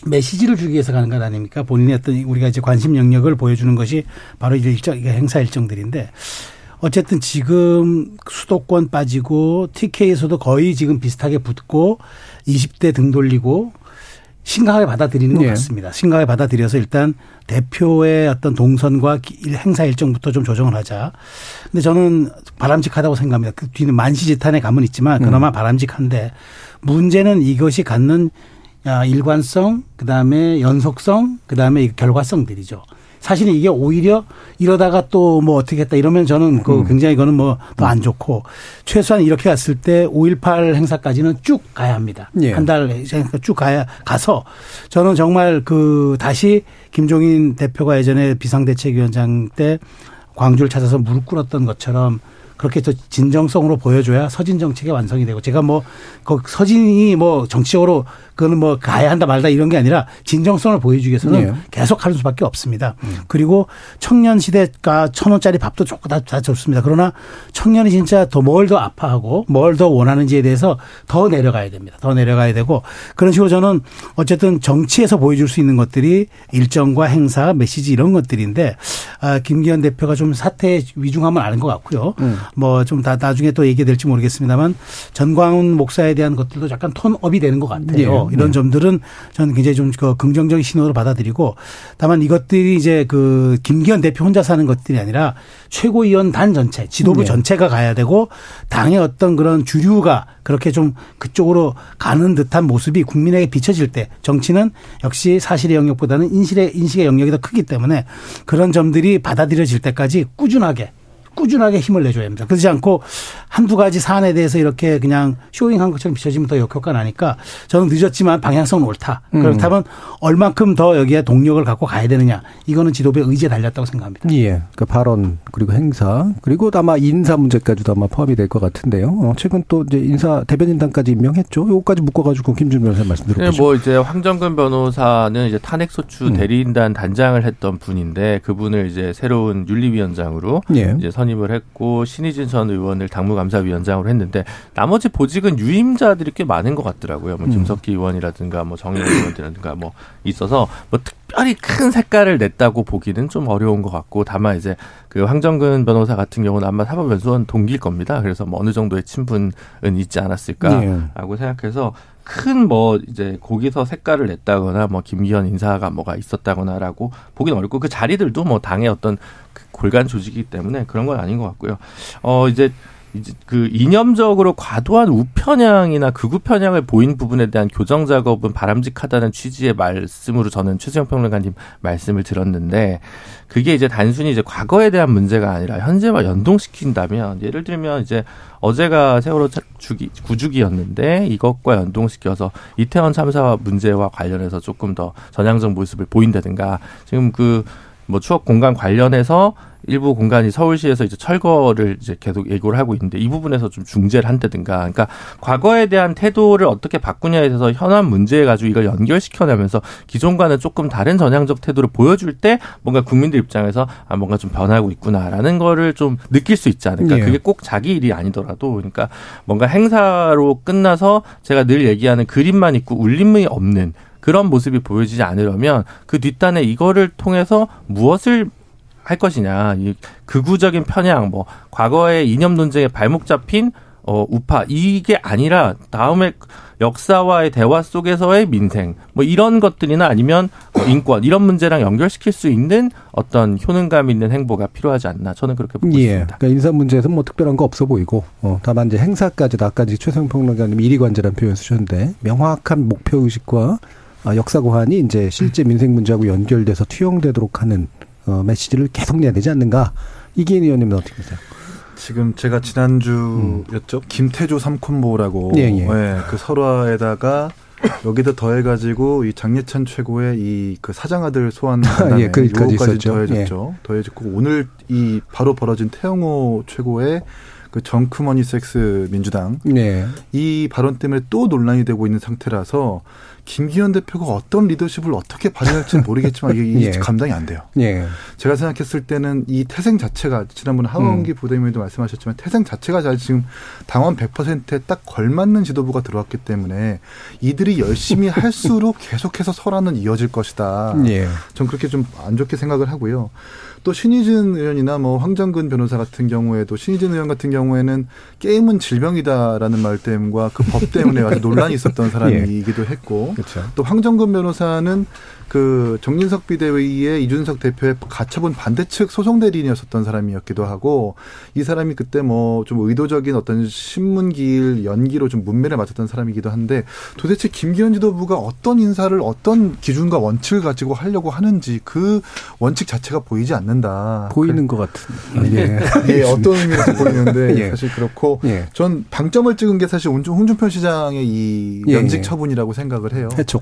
Speaker 5: 메시지를 주기 위해서 가는 것 아닙니까? 본인의 어떤 우리가 이제 관심 영역을 보여주는 것이 바로 이제 일정 행사 일정들인데 어쨌든 지금 수도권 빠지고 TK에서도 거의 지금 비슷하게 붙고 20대 등 돌리고 심각하게 받아들이는 것 네. 같습니다. 심각하게 받아들여서 일단 대표의 어떤 동선과 행사 일정부터 좀 조정을 하자. 근데 저는 바람직하다고 생각합니다. 그 뒤는 만시지탄의 감은 있지만 그나마 음. 바람직한데 문제는 이것이 갖는 일관성, 그 다음에 연속성, 그 다음에 결과성들이죠. 사실은 이게 오히려 이러다가 또 뭐 어떻게 했다 이러면 저는 그 음. 굉장히 이거는 뭐 더안 음. 좋고 최소한 이렇게 갔을 때 5.18 행사까지는 쭉 가야 합니다. 예. 한달 쭉 가야 가서 저는 정말 그 다시 김종인 대표가 예전에 비상대책위원장 때 광주를 찾아서 무릎 꿇었던 것처럼 그렇게 또 진정성으로 보여줘야 서진 정책이 완성이 되고 제가 뭐그 서진이 뭐 정치적으로 그거는 뭐 가야 한다 말다 이런 게 아니라 진정성을 보여주기 위해서는 네. 계속 하는 수밖에 없습니다. 음. 그리고 청년 시대가 천 원짜리 밥도 좋고 다, 다 좋습니다. 그러나 청년이 진짜 더 뭘 더 아파하고 뭘 더 원하는지에 대해서 더 내려가야 됩니다. 더 내려가야 되고 그런 식으로 저는 어쨌든 정치에서 보여줄 수 있는 것들이 일정과 행사, 메시지 이런 것들인데 아, 김기현 대표가 좀 사태의 위중함을 아는 것 같고요. 음. 뭐 좀 다 나중에 또 얘기될지 모르겠습니다만 전광훈 목사에 대한 것들도 약간 톤업이 되는 것 같아요. 네. 이런 네. 점들은 저는 굉장히 좀 그 긍정적인 신호로 받아들이고 다만 이것들이 이제 그 김기현 대표 혼자 사는 것들이 아니라 최고위원 단 전체, 지도부 네. 전체가 가야 되고 당의 어떤 그런 주류가 그렇게 좀 그쪽으로 가는 듯한 모습이 국민에게 비춰질 때 정치는 역시 사실의 영역보다는 인식의 인식의 영역이 더 크기 때문에 그런 점들이 받아들여질 때까지 꾸준하게 꾸준하게 힘을 내줘야 합니다. 그렇지 않고 한두 가지 사안에 대해서 이렇게 그냥 쇼잉한 것처럼 비춰지면 더 역효과 나니까 저는 늦었지만 방향성은 옳다. 음. 그렇다면 얼만큼 더 여기에 동력을 갖고 가야 되느냐. 이거는 지도부의 의지에 달렸다고 생각합니다.
Speaker 2: 예. 그 발언 그리고 행사 그리고 아마 인사 문제까지도 아마 포함이 될 것 같은데요. 어, 최근 또 이제 인사 대변인단까지 임명했죠. 요거까지 묶어가지고 김준 변호사 말씀 들어보죠.
Speaker 6: 네, 뭐 이제 황정근 변호사는 이제 탄핵소추 음. 대리인단 단장을 했던 분인데 그분을 이제 새로운 윤리위원장으로 예. 이제 선 선임을 했고 신희진 전 의원을 당무감사위원장으로 했는데 나머지 보직은 유임자들이 꽤 많은 것 같더라고요. 뭐 음. 김석기 의원이라든가 뭐 정의원 의원이라든가 뭐 있어서 뭐 특별히 큰 색깔을 냈다고 보기는 좀 어려운 것 같고 다만 이제 그 황정근 변호사 같은 경우는 아마 사법연수원 동기일 겁니다. 그래서 뭐 어느 정도의 친분은 있지 않았을까라고 네. 생각해서 큰 뭐 이제 거기서 색깔을 냈다거나 뭐 김기현 인사가 뭐가 있었다거나라고 보기는 어렵고 그 자리들도 뭐 당의 어떤 골간 조직이기 때문에 그런 건 아닌 것 같고요. 어 이제 그 이념적으로 과도한 우편향이나 극우 편향을 보인 부분에 대한 교정 작업은 바람직하다는 취지의 말씀으로 저는 최수영 평론가님 말씀을 들었는데 그게 이제 단순히 이제 과거에 대한 문제가 아니라 현재와 연동시킨다면 예를 들면 이제 어제가 세월호 주기 구주기였는데 이것과 연동시켜서 이태원 참사 문제와 관련해서 조금 더 전향적 모습을 보인다든가 지금 그 뭐 추억 공간 관련해서 일부 공간이 서울시에서 이제 철거를 이제 계속 예고를 하고 있는데 이 부분에서 좀 중재를 한다든가. 그러니까 과거에 대한 태도를 어떻게 바꾸냐에 대해서 현안 문제에 가지고 이걸 연결시켜내면서 기존과는 조금 다른 전향적 태도를 보여줄 때 뭔가 국민들 입장에서 아 뭔가 좀 변하고 있구나라는 거를 좀 느낄 수 있지 않을까. 네. 그게 꼭 자기 일이 아니더라도. 그러니까 뭔가 행사로 끝나서 제가 늘 얘기하는 그림만 있고 울림이 없는 그런 모습이 보여지지 않으려면 그 뒷단에 이거를 통해서 무엇을 할 것이냐. 이 극우적인 편향, 뭐, 과거의 이념 논쟁에 발목 잡힌 어, 우파, 이게 아니라 다음에 역사와의 대화 속에서의 민생, 뭐 이런 것들이나 아니면 뭐 인권, 이런 문제랑 연결시킬 수 있는 어떤 효능감 있는 행보가 필요하지 않나 저는 그렇게 보고 예. 있습니다.
Speaker 2: 그러니까 인사 문제에서 뭐 특별한 거 없어 보이고, 어, 다만 이제 행사까지, 아까 최성 평론가님 이리관제라는 표현 쓰셨는데, 명확한 목표 의식과 아, 역사 고환이 이제 실제 민생 문제하고 연결돼서 투영되도록 하는 어, 메시지를 계속 내야 되지 않는가? 이기인 의원님은 어떻게 보세요?
Speaker 4: 지금 제가 지난주였죠. 음. 김태조 삼콤보라고 예, 예. 네, 그 설화에다가 여기다 더해가지고 이 장례찬 최고의 이 그 사장아들 소환 예, 그까지 더해졌죠. 예. 더해졌고 오늘 이 바로 벌어진 태영호 최고의 그 정크머니 섹스 민주당 네. 이 발언 때문에 또 논란이 되고 있는 상태라서 김기현 대표가 어떤 리더십을 어떻게 발휘할지 모르겠지만 이게 예. 감당이 안 돼요. 예. 제가 생각했을 때는 이 태생 자체가 지난번에 하원기 음. 부대님도 말씀하셨지만 태생 자체가 잘 지금 당원 100%에 딱 걸맞는 지도부가 들어왔기 때문에 이들이 열심히 할수록 계속해서 설화는 이어질 것이다. 예. 전 그렇게 좀 안 좋게 생각을 하고요. 또 신희진 의원이나 뭐 황정근 변호사 같은 경우에도 신희진 의원 같은 경우에는 게임은 질병이다라는 말때문과 그 법 때문에 아주 논란이 있었던 사람이기도 했고 그렇죠. 또 황정근 변호사는 그 정진석 비대위의 이준석 대표의 가처분 반대측 소송 대리인이었었던 사람이었기도 하고 이 사람이 그때 뭐 좀 의도적인 어떤 신문기일 연기로 좀 문매를 맞았던 사람이기도 한데 도대체 김기현 지도부가 어떤 인사를 어떤 기준과 원칙을 가지고 하려고 하는지 그 원칙 자체가 보이지 않는다.
Speaker 2: 보이는 것 같은.
Speaker 4: 예. 예. 어떤 의미에서 보이는데 예. 사실 그렇고 예. 전 방점을 찍은 게 사실 홍준표 시장의 이 예, 면직 예. 처분이라고 생각을 해요.
Speaker 2: 해촉.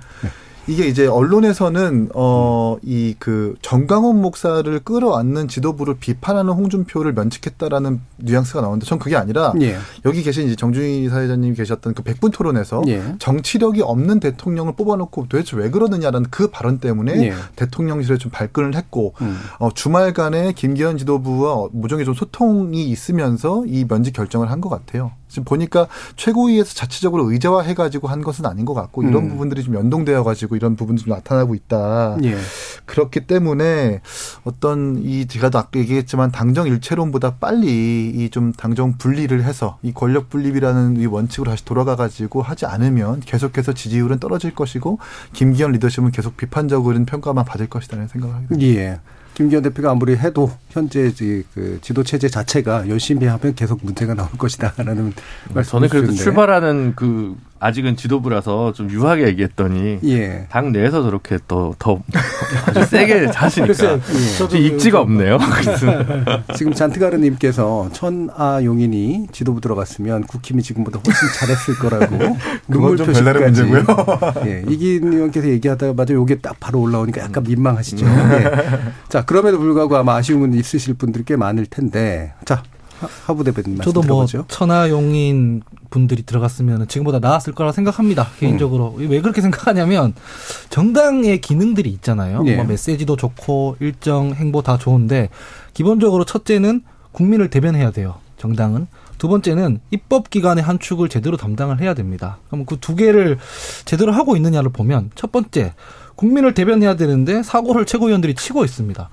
Speaker 4: 이게 이제 언론에서는 어 이 그 정강원 목사를 끌어안는 지도부를 비판하는 홍준표를 면책했다라는 뉘앙스가 나오는데 전 그게 아니라 예. 여기 계신 이제 정준희 사회자님이 계셨던 그 백분 토론에서 예. 정치력이 없는 대통령을 뽑아놓고 도대체 왜 그러느냐라는 그 발언 때문에 예. 대통령실에 좀 발끈을 했고 음. 어 주말간에 김기현 지도부와 모종의 좀 소통이 있으면서 이 면직 결정을 한 것 같아요. 지금 보니까 최고위에서 자체적으로 의제화해 가지고 한 것은 아닌 것 같고 이런 음. 부분들이 좀 연동되어 가지고 있고 이런 부분도 좀 나타나고 있다. 예. 그렇기 때문에 어떤 이 제가 아까 얘기했지만 당정 일체론보다 빨리 이 좀 당정 분리를 해서 이 권력 분립이라는 이 원칙으로 다시 돌아가 가지고 하지 않으면 계속해서 지지율은 떨어질 것이고 김기현 리더십은 계속 비판적인 평가만 받을 것이라는 생각을 하게 됩니다.
Speaker 2: 예. 김기현 대표가 아무리 해도 현재 그 지도 체제 자체가 열심히 하면 계속 문제가 나올 것이다라는
Speaker 6: 말씀. 저는 그래도 출발하는 그 아직은 지도부라서 좀 유하게 얘기했더니 예. 당 내에서 저렇게 또 더 아주 세게 하시니까 예. 입지가 없네요.
Speaker 2: 지금 잔트가르님께서 천아 용인이 지도부 들어갔으면 국힘이 지금보다 훨씬 잘했을 거라고
Speaker 4: 눈물 표시까지.
Speaker 2: 예. 이긴 의원께서 얘기하다가 맞아 요게 딱 바로 올라오니까 약간 민망하시죠. 예. 자 그럼에도 불구하고 아마 아쉬움은 있으실 분들이 꽤 많을 텐데 자 하부 대변인
Speaker 7: 저도 뭐 천하용인 분들이 들어갔으면 지금보다 나았을 거라 생각합니다. 개인적으로 음. 왜 그렇게 생각하냐면 정당의 기능들이 있잖아요. 예. 뭐 메시지도 좋고 일정 행보 다 좋은데 기본적으로 첫째는 국민을 대변해야 돼요. 정당은 두 번째는 입법 기관의 한 축을 제대로 담당을 해야 됩니다. 그럼 그 두 개를 제대로 하고 있느냐를 보면 첫 번째 국민을 대변해야 되는데 사고를 최고위원들이 치고 있습니다.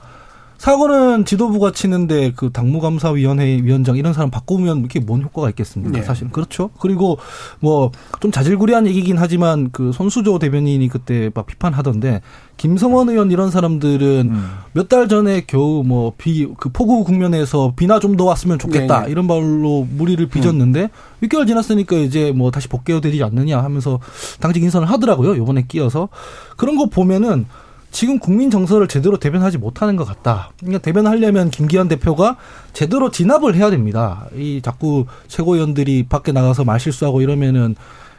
Speaker 7: 사고는 지도부가 치는데 그 당무감사위원회 위원장 이런 사람 바꾸면 이게 뭔 효과가 있겠습니까? 네. 사실은 그렇죠. 그리고 뭐 좀 자질구레한 얘기긴 하지만 그 손수조 대변인이 그때 막 비판하던데 김성원 의원 이런 사람들은 음. 몇달 전에 겨우 뭐 비 그 폭우 국면에서 비나 좀 더 왔으면 좋겠다 네, 네. 이런 말로 무리를 빚었는데 음. 6개월 지났으니까 이제 뭐 다시 복귀해야 되지 않느냐 하면서 당직 인선을 하더라고요. 요번에 끼어서 그런 거 보면은 지금 국민 정서를 제대로 대변하지 못하는 것 같다. 그러니까 대변하려면 김기현 대표가 제대로 진압을 해야 됩니다. 이 자꾸 최고위원들이 밖에 나가서 말 실수하고 이러면은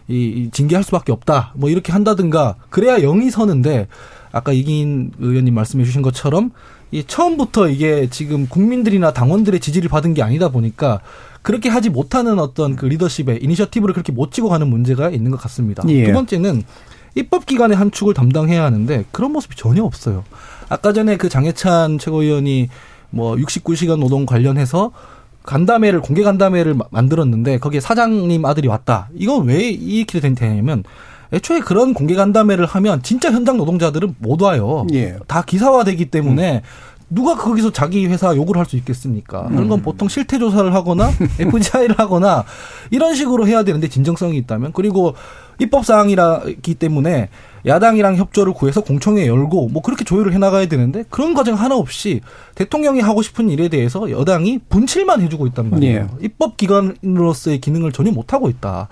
Speaker 7: 이 징계할 수밖에 없다. 뭐 이렇게 한다든가 그래야 영이 서는데 아까 이긴 의원님 말씀해 주신 것처럼 이 처음부터 이게 지금 국민들이나 당원들의 지지를 받은 게 아니다 보니까 그렇게 하지 못하는 어떤 그 리더십의 이니셔티브를 그렇게 못 찍어 가는 문제가 있는 것 같습니다. 예. 두 번째는 입법기관의 한 축을 담당해야 하는데 그런 모습이 전혀 없어요. 아까 전에 그 장해찬 최고위원이 뭐 69시간 노동 관련해서 간담회를 공개 간담회를 만들었는데 거기에 사장님 아들이 왔다. 이건 왜 이렇게 되냐면 애초에 그런 공개 간담회를 하면 진짜 현장 노동자들은 못 와요. 예. 다 기사화되기 때문에 음. 누가 거기서 자기 회사 욕을 할 수 있겠습니까? 그런 건 음. 보통 실태 조사를 하거나 FGI를 하거나 이런 식으로 해야 되는데 진정성이 있다면 그리고 입법 사항이라기 때문에 야당이랑 협조를 구해서 공청회 열고 뭐 그렇게 조율을 해 나가야 되는데 그런 과정 하나 없이 대통령이 하고 싶은 일에 대해서 여당이 분칠만 해주고 있단 말이에요. 네. 입법 기관으로서의 기능을 전혀 못 하고 있다.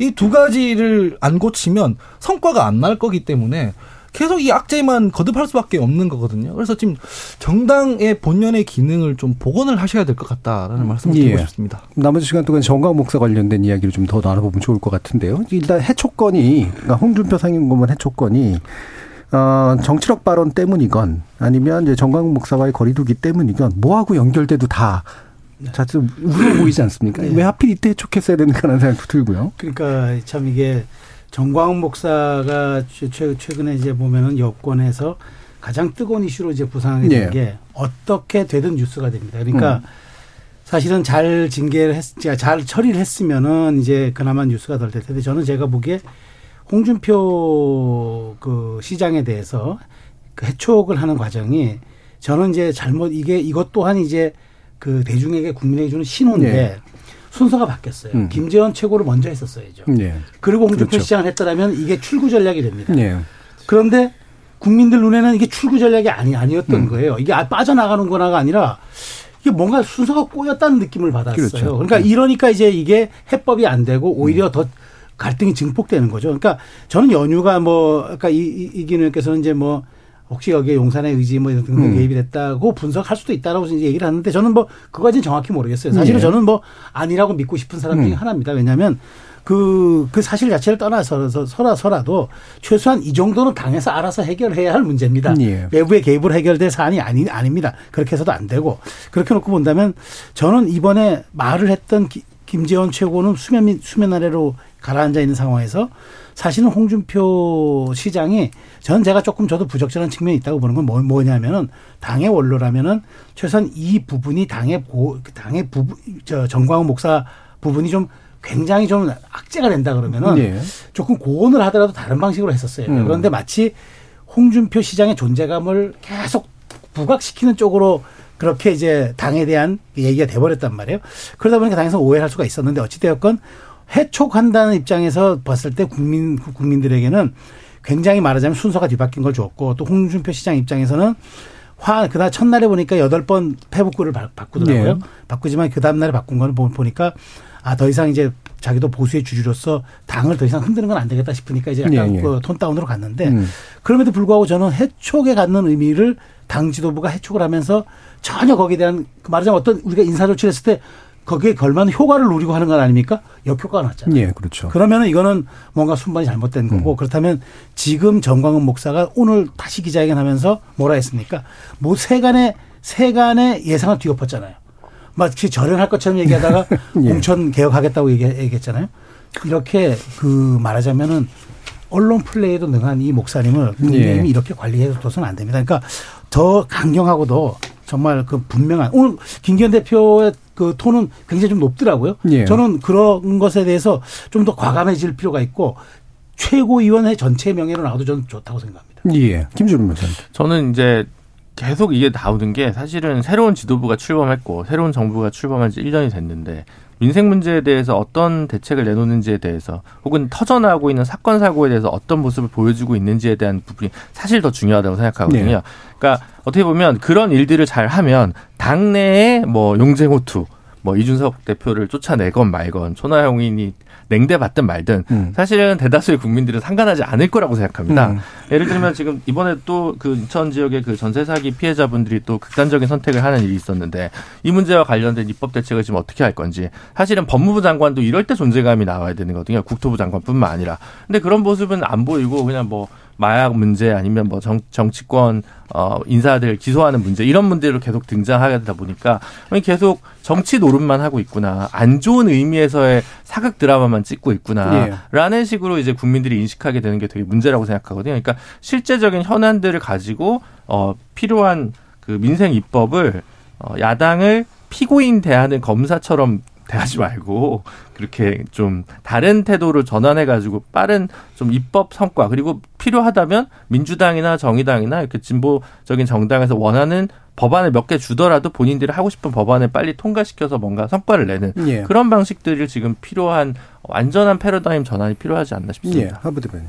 Speaker 7: 이 두 가지를 안 고치면 성과가 안 날 거기 때문에 계속 이 악재만 거듭할 수밖에 없는 거거든요. 그래서 지금 정당의 본연의 기능을 좀 복원을 하셔야 될 것 같다라는 말씀을 드리고 예. 싶습니다.
Speaker 2: 나머지 시간 동안 정강 목사 관련된 이야기를 좀 더 나눠보면 좋을 것 같은데요. 일단 해촉건이 그러니까 홍준표 상임고문 해촉건이 어, 정치력 발언 때문이건 아니면 이제 정강 목사와의 거리두기 때문이건 뭐하고 연결돼도 다 네. 자좀 우려 보이지 않습니까? 네. 왜 하필 이때 해촉했어야 되는가라는 생각도 들고요.
Speaker 5: 그러니까 참 이게 정광훈 목사가 최근에 이제 보면은 여권에서 가장 뜨거운 이슈로 이제 부상하게 된게 네. 어떻게 되든 뉴스가 됩니다. 그러니까 음. 사실은 잘 징계를 했, 잘 처리를 했으면은 이제 그나마 뉴스가 덜 될 텐데 저는 제가 보기에 홍준표 그 시장에 대해서 그 해촉을 하는 과정이 저는 이제 잘못 이게 이것 또한 이제 그 대중에게 국민에게 주는 신호인데 네. 순서가 바뀌었어요. 음. 김재원 최고를 먼저 했었어야죠. 네. 그리고 홍준표 그렇죠. 시장을 했더라면 이게 출구 전략이 됩니다. 네. 그런데 국민들 눈에는 이게 출구 전략이 아니 아니었던 음. 거예요. 이게 아, 빠져나가는 거나가 아니라 이게 뭔가 순서가 꼬였다는 느낌을 받았어요. 그렇죠. 그러니까 음. 이러니까 이제 이게 해법이 안 되고 오히려 음. 더 갈등이 증폭되는 거죠. 그러니까 저는 연휴가 뭐 아까 이, 이기는 의께서는 이제 뭐 혹시 여기에 용산의 의지 뭐 이런 등등 음. 개입이 됐다고 분석할 수도 있다라고 이제 얘기를 하는데 저는 뭐 그거까지는 정확히 모르겠어요. 사실은 네. 저는 뭐 아니라고 믿고 싶은 사람 중에 음. 하나입니다. 왜냐하면 그, 그 사실 자체를 떠나서 서라서라도 최소한 이 정도는 당에서 알아서 해결해야 할 문제입니다. 예. 외부의 개입으로 해결될 사안이 아니, 아닙니다. 그렇게 해서도 안 되고. 그렇게 놓고 본다면 저는 이번에 말을 했던 기, 김재원 최고는 수면, 수면 아래로 가라앉아 있는 상황에서 사실은 홍준표 시장이 전 제가 조금 저도 부적절한 측면이 있다고 보는 건 뭐, 뭐냐면은 당의 원로라면은 최소한 이 부분이 당의 고, 당의 부분, 저 정광훈 목사 부분이 좀 굉장히 좀 악재가 된다 그러면은 네. 조금 고언을 하더라도 다른 방식으로 했었어요. 음. 그런데 마치 홍준표 시장의 존재감을 계속 부각시키는 쪽으로 그렇게 이제 당에 대한 얘기가 돼버렸단 말이에요. 그러다 보니까 당에서 오해할 를 수가 있었는데 어찌되었건 해촉한다는 입장에서 봤을 때 국민 국민들에게는 굉장히 말하자면 순서가 뒤바뀐 걸 줬고 또 홍준표 시장 입장에서는 화 그날 첫날에 보니까 여덟 번 페북글을 바꾸더라고요. 네. 바꾸지만 그 다음 날에 바꾼 거는 보니까 아 더 이상 이제 자기도 보수의 주주로서 당을 더 이상 흔드는 건 안 되겠다 싶으니까 이제 약간 네, 네. 그톤 다운으로 갔는데 음. 그럼에도 불구하고 저는 해촉에 갖는 의미를 당 지도부가 해촉을 하면서 전혀 거기에 대한 그 말하자면 어떤 우리가 인사 조치를 했을 때 거기에 걸맞는 효과를 누리고 하는 건 아닙니까? 역효과가 났잖아요.
Speaker 2: 예, 그렇죠.
Speaker 5: 그러면은 이거는 뭔가 순번이 잘못된 거고 음. 그렇다면 지금 정광훈 목사가 오늘 다시 기자회견 하면서 뭐라 했습니까? 뭐 세간의 세간의 예상을 뒤엎었잖아요. 마치 절연할 것처럼 얘기하다가 예. 공천 개혁하겠다고 얘기, 했잖아요 이렇게 그 말하자면은 언론 플레이에도 능한 이 목사님을 국민의힘이 예. 이렇게 관리해서도서는 안 됩니다. 그러니까 더 강경하고도 정말 그 분명한 오늘 김기현 대표의 그 톤은 굉장히 좀 높더라고요. 예. 저는 그런 것에 대해서 좀 더 과감해질 필요가 있고 최고위원회 전체 명예로 나와도 저는 좋다고 생각합니다.
Speaker 2: 예. 김준호 변호사
Speaker 6: 저는 이제 계속 이게 나오는 게 사실은 새로운 지도부가 출범했고 새로운 정부가 출범한 지 1년이 됐는데 민생 문제에 대해서 어떤 대책을 내놓는지에 대해서 혹은 터져나오고 있는 사건 사고에 대해서 어떤 모습을 보여주고 있는지에 대한 부분이 사실 더 중요하다고 생각하거든요. 네. 그러니까 어떻게 보면 그런 일들을 잘 하면 당내에 뭐 용쟁호투 뭐 이준석 대표를 쫓아내건 말건 초나영인이 냉대받든 말든 음. 사실은 대다수의 국민들은 상관하지 않을 거라고 생각합니다. 음. 예를 들면 지금 이번에 또 그 인천 지역의 그 전세 사기 피해자분들이 또 극단적인 선택을 하는 일이 있었는데 이 문제와 관련된 입법 대책을 지금 어떻게 할 건지 사실은 법무부 장관도 이럴 때 존재감이 나와야 되는 거거든요. 국토부 장관뿐만 아니라. 근데 그런 모습은 안 보이고 그냥 뭐 마약 문제 아니면 뭐 정, 정치권 어 인사들 기소하는 문제 이런 문제로 계속 등장하다 보니까 계속 정치 노름만 하고 있구나 안 좋은 의미에서의 사극 드라마만 찍고 있구나라는 예. 식으로 이제 국민들이 인식하게 되는 게 되게 문제라고 생각하거든요. 그러니까 실제적인 현안들을 가지고 어 필요한 그 민생 입법을 어 야당을 피고인 대하는 검사처럼 대하지 말고 그렇게 좀 다른 태도를 전환해 가지고 빠른 좀 입법 성과 그리고 필요하다면 민주당이나 정의당이나 이렇게 진보적인 정당에서 원하는 법안을 몇 개 주더라도 본인들이 하고 싶은 법안을 빨리 통과시켜서 뭔가 성과를 내는 예. 그런 방식들이 지금 필요한 완전한 패러다임 전환이 필요하지 않나 싶습니다. 예.
Speaker 2: 하부 대표님.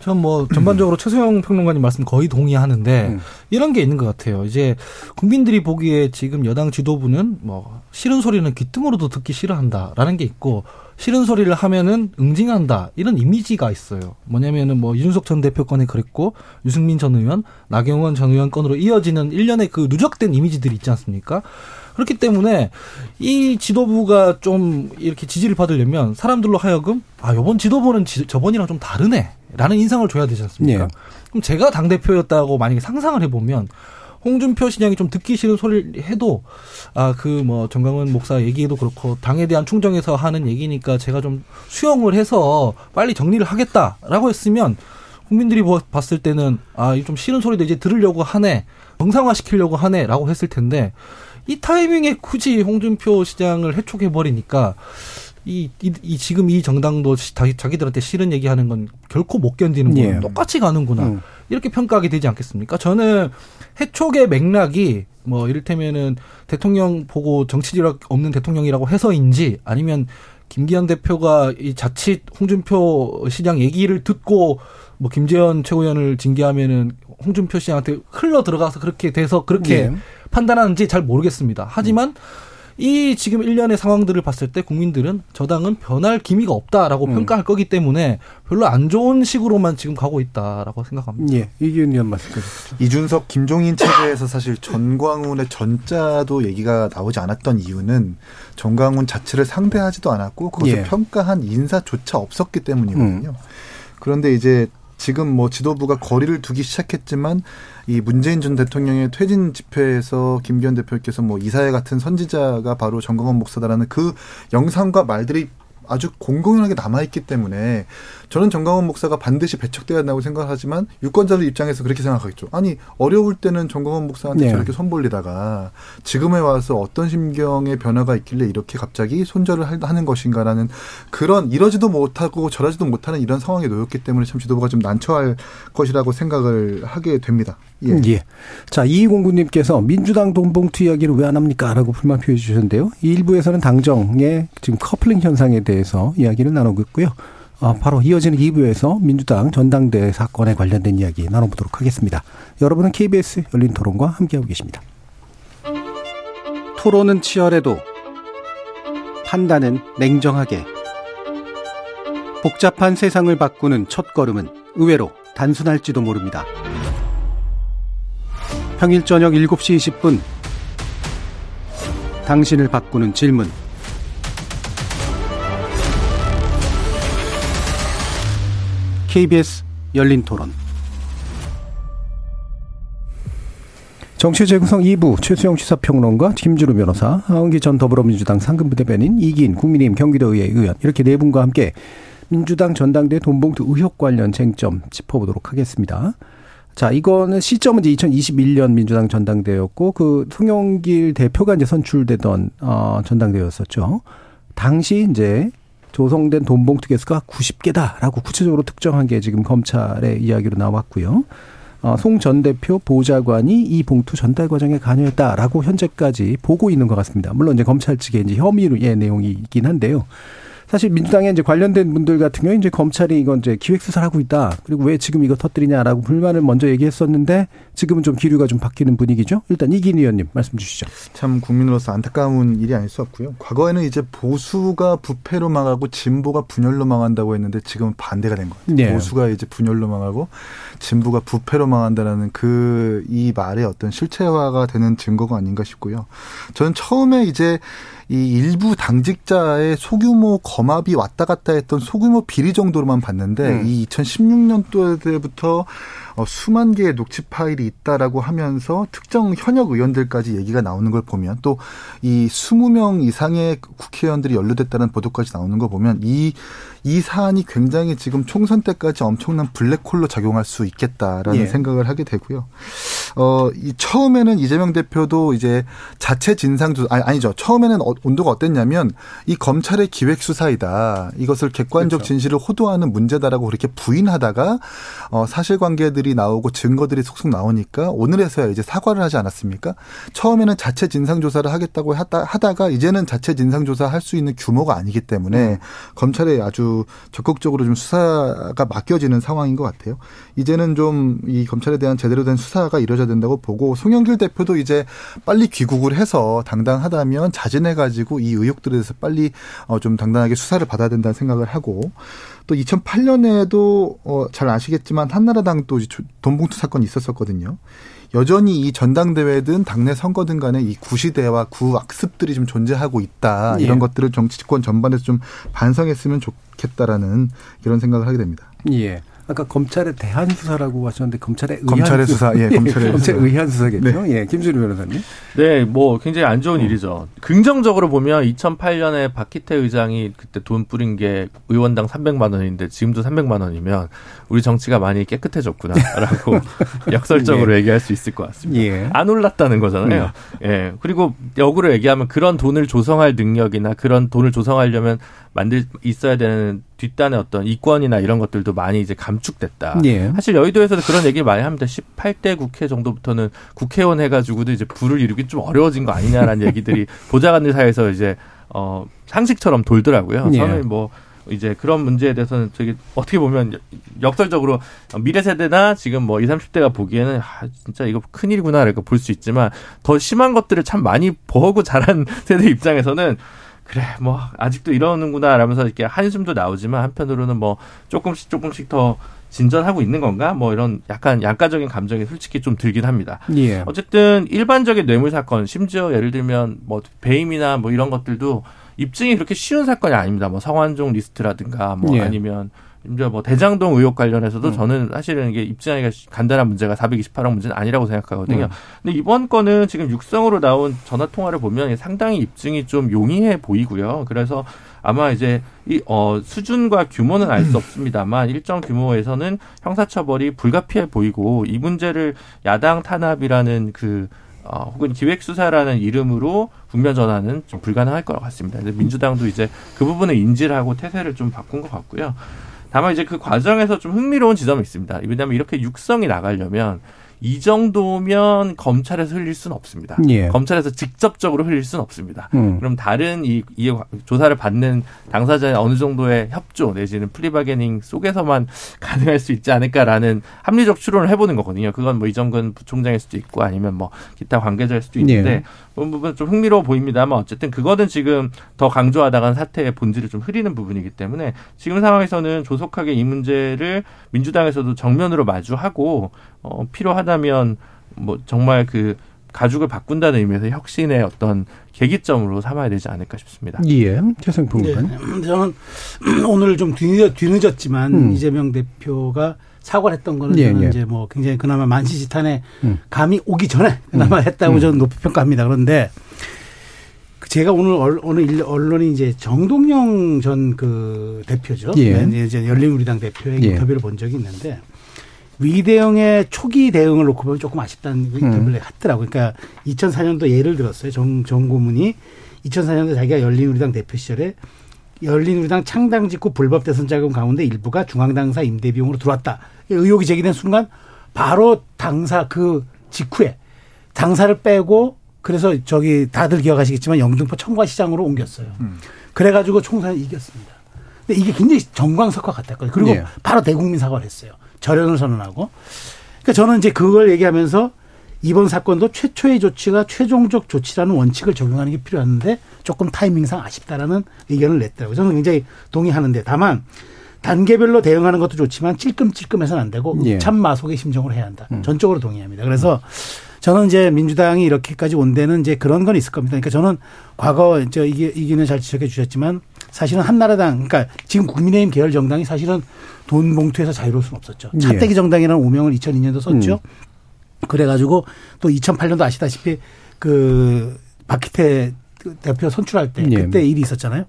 Speaker 7: 전뭐 전반적으로 최소영 평론가님 말씀 거의 동의하는데 음. 이런 게 있는 것 같아요. 이제 국민들이 보기에 지금 여당 지도부는 뭐 싫은 소리는 귀등으로도 듣기 싫어한다라는 게 있고 싫은 소리를 하면은 응징한다 이런 이미지가 있어요. 뭐냐면은 뭐 이준석 전 대표 건에 그랬고 유승민 전 의원, 나경원 전 의원 건으로 이어지는 일련의 그 누적된 이미지들이 있지 않습니까? 그렇기 때문에 이 지도부가 좀 이렇게 지지를 받으려면 사람들로 하여금 아 요번 지도부는 지, 저번이랑 좀 다르네라는 인상을 줘야 되지 않습니까? 네. 그럼 제가 당 대표였다고 만약에 상상을 해보면 홍준표 시장이 좀 듣기 싫은 소리를 해도 아 그 뭐 정강원 목사 얘기도 그렇고 당에 대한 충정에서 하는 얘기니까 제가 좀 수용을 해서 빨리 정리를 하겠다라고 했으면 국민들이 봤을 때는 아좀 싫은 소리도 이제 들으려고 하네 정상화 시키려고 하네라고 했을 텐데 이 타이밍에 굳이 홍준표 시장을 해촉해 버리니까 이, 이, 이, 지금 이 정당도 자기, 자기들한테 싫은 얘기하는 건 결코 못 견디는구나. 예. 똑같이 가는구나. 음. 이렇게 평가하게 되지 않겠습니까? 저는 해촉의 맥락이 뭐 이를테면은 대통령 보고 정치 지력 없는 대통령이라고 해서인지 아니면 김기현 대표가 이 자칫 홍준표 시장 얘기를 듣고 뭐 김재현 최고위원을 징계하면은 홍준표 시장한테 흘러 들어가서 그렇게 돼서 그렇게 예. 판단하는지 잘 모르겠습니다. 하지만 음. 이 지금 일련의 상황들을 봤을 때 국민들은 저당은 변할 기미가 없다라고 음. 평가할 거기 때문에 별로 안 좋은 식으로만 지금 가고 있다라고 생각합니다.
Speaker 2: 예. 이기훈 의원 말씀
Speaker 4: 이준석, 김종인 체제에서 사실 전광훈의 전자도 얘기가 나오지 않았던 이유는 전광훈 자체를 상대하지도 않았고 그것을 예. 평가한 인사조차 없었기 때문이거든요. 음. 그런데 이제 지금 뭐 지도부가 거리를 두기 시작했지만 이 문재인 전 대통령의 퇴진 집회에서 김기현 대표께서 뭐 이사회 같은 선지자가 바로 정광훈 목사다라는 그 영상과 말들이 아주 공공연하게 남아있기 때문에 저는 정강원 목사가 반드시 배척돼야 한다고 생각하지만 유권자들 입장에서 그렇게 생각하겠죠. 아니 어려울 때는 정강원 목사한테 네. 저렇게 손벌리다가 지금에 와서 어떤 심경의 변화가 있길래 이렇게 갑자기 손절을 하는 것인가라는 그런 이러지도 못하고 저러지도 못하는 이런 상황에 놓였기 때문에 참 지도부가 좀 난처할 것이라고 생각을 하게 됩니다.
Speaker 2: 예. 예. 자, 이공구님께서 민주당 돈봉투 이야기를 왜 안 합니까? 라고 불만 표해 주셨는데요. 일부에서는 당정의 지금 커플링 현상에 대해 서 이야기를 나누고 있고요. 어, 바로 이어지는 2부에서 민주당 전당대 사건에 관련된 이야기 나눠보도록 하겠습니다. 여러분은 KBS 열린 토론과 함께하고 계십니다. 토론은 치열해도 판단은 냉정하게 복잡한 세상을 바꾸는 첫 걸음은 의외로 단순할지도 모릅니다. 평일 저녁 7시 20분 당신을 바꾸는 질문 KBS 열린 토론. 정치 재구성 2부 최수영 시사평론가 김주루 변호사, 하은기 전 더불어민주당 상근부대변인 이긴 국민의힘 경기도의회 의원 이렇게 네 분과 함께 민주당 전당대 돈봉투 의혹 관련 쟁점 짚어보도록 하겠습니다. 자, 이거는 시점은 이제 2021년 민주당 전당대였고 그 송영길 대표가 이제 선출되던 어 전당대였었죠. 당시 이제 조성된 돈봉투 개수가 90개다라고 구체적으로 특정한 게 지금 검찰의 이야기로 나왔고요. 어, 송전 대표 보좌관이 이 봉투 전달 과정에 관여했다라고 현재까지 보고 있는 것 같습니다. 물론 이제 검찰 측의 이제 혐의의 내용이 있긴 한데요. 사실 민주당에 이제 관련된 분들 같은 경우에 이제 검찰이 이건 이제 기획 수사를 하고 있다. 그리고 왜 지금 이거 터뜨리냐라고 불만을 먼저 얘기했었는데 지금은 좀 기류가 좀 바뀌는 분위기죠. 일단 이긴 의원님 말씀 주시죠.
Speaker 4: 참 국민으로서 안타까운 일이 아닐 수 없고요. 과거에는 이제 보수가 부패로 망하고 진보가 분열로 망한다고 했는데 지금은 반대가 된 거예요. 네. 보수가 이제 분열로 망하고 진보가 부패로 망한다라는 그 이 말의 어떤 실체화가 되는 증거가 아닌가 싶고요. 저는 처음에 이제 이 일부 당직자의 소규모 검압이 왔다 갔다 했던 소규모 비리 정도로만 봤는데 음. 이 2016년도 때부터 어, 수만 개의 녹취 파일이 있다라고 하면서 특정 현역 의원들까지 얘기가 나오는 걸 보면 또 이 20명 이상의 국회의원들이 연루됐다는 보도까지 나오는 거 보면 이, 이 사안이 굉장히 지금 총선 때까지 엄청난 블랙홀로 작용할 수 있겠다라는 예. 생각을 하게 되고요. 어, 이 처음에는 이재명 대표도 이제 자체 진상조사, 아니, 아니죠. 처음에는 어, 온도가 어땠냐면 이 검찰의 기획수사이다. 이것을 객관적 그렇죠. 진실을 호도하는 문제다라고 그렇게 부인하다가 어, 사실관계들이 나오고 증거들이 속속 나오니까 오늘에서야 이제 사과를 하지 않았습니까? 처음에는 자체 진상조사를 하겠다고 하다, 하다가 이제는 자체 진상조사 할 수 있는 규모가 아니기 때문에 음. 검찰에 아주 적극적으로 좀 수사가 맡겨지는 상황인 것 같아요. 이제는 좀 이 검찰에 대한 제대로 된 수사가 이루어져야 된다고 보고 송영길 대표도 이제 빨리 귀국을 해서 당당하다면 자진해 가지고 이 의혹들에 대해서 빨리 어, 좀 당당하게 수사를 받아야 된다는 생각을 하고 또 2008년에도 어, 잘 아시겠지만 한나라당도 돈봉투 사건이 있었었거든요. 여전히 이 전당대회든 당내 선거든 간에 이 구시대와 구악습들이 좀 존재하고 있다. 이런 예. 것들을 정치권 전반에서 좀 반성했으면 좋겠 다라는 이런 생각을 하게 됩니다.
Speaker 2: 예. 아까 검찰에 대한 수사라고 하셨는데 검찰에 의한
Speaker 4: 검찰의 수사, 예, 검찰의
Speaker 2: 검찰 의한 수사겠죠. 네. 예, 김수리 변호사님.
Speaker 6: 네, 뭐 굉장히 안 좋은 어. 일이죠. 긍정적으로 보면 2008년에 박희태 의장이 그때 돈 뿌린 게 의원당 300만 원인데 지금도 300만 원이면 우리 정치가 많이 깨끗해졌구나라고 역설적으로 예. 얘기할 수 있을 것 같습니다. 예. 안 올랐다는 거잖아요. 예. 예. 그리고 역으로 얘기하면 그런 돈을 조성할 능력이나 그런 돈을 조성하려면 만들 있어야 되는 뒷단의 어떤 이권이나 이런 것들도 많이 이제 감축됐다. 예. 사실 여의도에서도 그런 얘기를 많이 합니다. 18대 국회 정도부터는 국회의원 해가지고도 이제 불을 이루기 좀 어려워진 거 아니냐라는 얘기들이 보좌관들 사이에서 이제 어 상식처럼 돌더라고요. 예. 저는 뭐 이제 그런 문제에 대해서는 되게 어떻게 보면 역설적으로 미래 세대나 지금 뭐 20, 30대가 보기에는 아, 진짜 이거 큰일이구나라고 볼 수 있지만 더 심한 것들을 참 많이 보고 자란 세대 입장에서는 그래 뭐 아직도 이러는구나 라면서 이렇게 한숨도 나오지만 한편으로는 뭐 조금씩 조금씩 더 진전하고 있는 건가? 뭐 이런 약간 양가적인 감정이 솔직히 좀 들긴 합니다. 예. 어쨌든 일반적인 뇌물 사건, 심지어 예를 들면 뭐 배임이나 뭐 이런 것들도 입증이 그렇게 쉬운 사건이 아닙니다. 뭐 성완종 리스트라든가 뭐 예. 아니면 이제 뭐 대장동 의혹 관련해서도 음. 저는 사실은 이게 입증하기가 간단한 문제가 428억 문제는 아니라고 생각하거든요. 음. 근데 이번 건은 지금 육성으로 나온 전화 통화를 보면 상당히 입증이 좀 용이해 보이고요. 그래서 아마 이제 이 어 수준과 규모는 알 수 없습니다만 일정 규모에서는 형사처벌이 불가피해 보이고 이 문제를 야당 탄압이라는 그 어, 혹은 기획수사라는 이름으로 국면 전환은 좀 불가능할 것 같습니다. 민주당도 이제 그 부분을 인지를 하고 태세를 좀 바꾼 것 같고요. 다만 이제 그 과정에서 좀 흥미로운 지점이 있습니다. 왜냐하면 이렇게 육성이 나가려면 이 정도면 검찰에서 흘릴 수는 없습니다. 예. 검찰에서 직접적으로 흘릴 수는 없습니다. 음. 그럼 다른 이, 이 조사를 받는 당사자의 어느 정도의 협조 내지는 플리바게닝 속에서만 가능할 수 있지 않을까라는 합리적 추론을 해보는 거거든요. 그건 뭐 이정근 부총장일 수도 있고 아니면 뭐 기타 관계자일 수도 있는데 예. 부분 좀 흥미로워 보입니다만 어쨌든 그거는 지금 더 강조하다간 사태의 본질을 좀 흐리는 부분이기 때문에 지금 상황에서는 조속하게 이 문제를 민주당에서도 정면으로 마주하고 어, 필요하다면 뭐 정말 그 가죽을 바꾼다는 의미에서 혁신의 어떤 계기점으로 삼아야 되지 않을까 싶습니다.
Speaker 2: 예, 최승풍 네.
Speaker 5: 저는 오늘 좀 뒤늦, 뒤늦 었지만 음. 이재명 대표가 사과를 했던 거는 예, 예. 이제 뭐 굉장히 그나마 만시지탄에 음. 감이 오기 전에 그나마 음. 했다고 음. 저는 높이 평가합니다. 그런데 그 제가 오늘 어느 언론이 이제 정동영 전 그 대표죠. 예. 네, 이제 열린우리당 대표의 예. 인터뷰를 본 적이 있는데 위대형의 초기 대응을 놓고 보면 조금 아쉽다는 그 인터뷰를 음. 했더라고요. 그러니까 2004년도 예를 들었어요. 정, 정 고문이 2004년도 자기가 열린우리당 대표 시절에 열린우리당 창당 직후 불법 대선 자금 가운데 일부가 중앙당사 임대 비용으로 들어왔다. 의혹이 제기된 순간 바로 당사 그 직후에 당사를 빼고 그래서 저기 다들 기억하시겠지만 영등포 청과시장으로 옮겼어요. 음. 그래가지고 총선을 이겼습니다. 근데 이게 굉장히 정광석화 같았거든요. 그리고 네. 바로 대국민 사과를 했어요. 절연을 선언하고. 그러니까 저는 이제 그걸 얘기하면서 이번 사건도 최초의 조치가 최종적 조치라는 원칙을 적용하는 게 필요한데 조금 타이밍상 아쉽다라는 의견을 냈더라고요. 저는 굉장히 동의하는데 다만 단계별로 대응하는 것도 좋지만 찔끔찔끔해서는 안 되고 예. 참마속의 심정으로 해야 한다. 음. 전적으로 동의합니다. 그래서 저는 이제 민주당이 이렇게까지 온 데는 이제 그런 건 있을 겁니다. 그러니까 저는 과거 저 이게 이기는 잘 지적해 주셨지만 사실은 한나라당 그러니까 지금 국민의힘 계열 정당이 사실은 돈 봉투에서 자유로울 수는 없었죠. 예. 차떼기 정당이라는 오명을 2002년도 썼죠. 음. 그래가지고 또 2008년도 아시다시피 그 박희태 대표 선출할 때 예. 그때 일이 있었잖아요.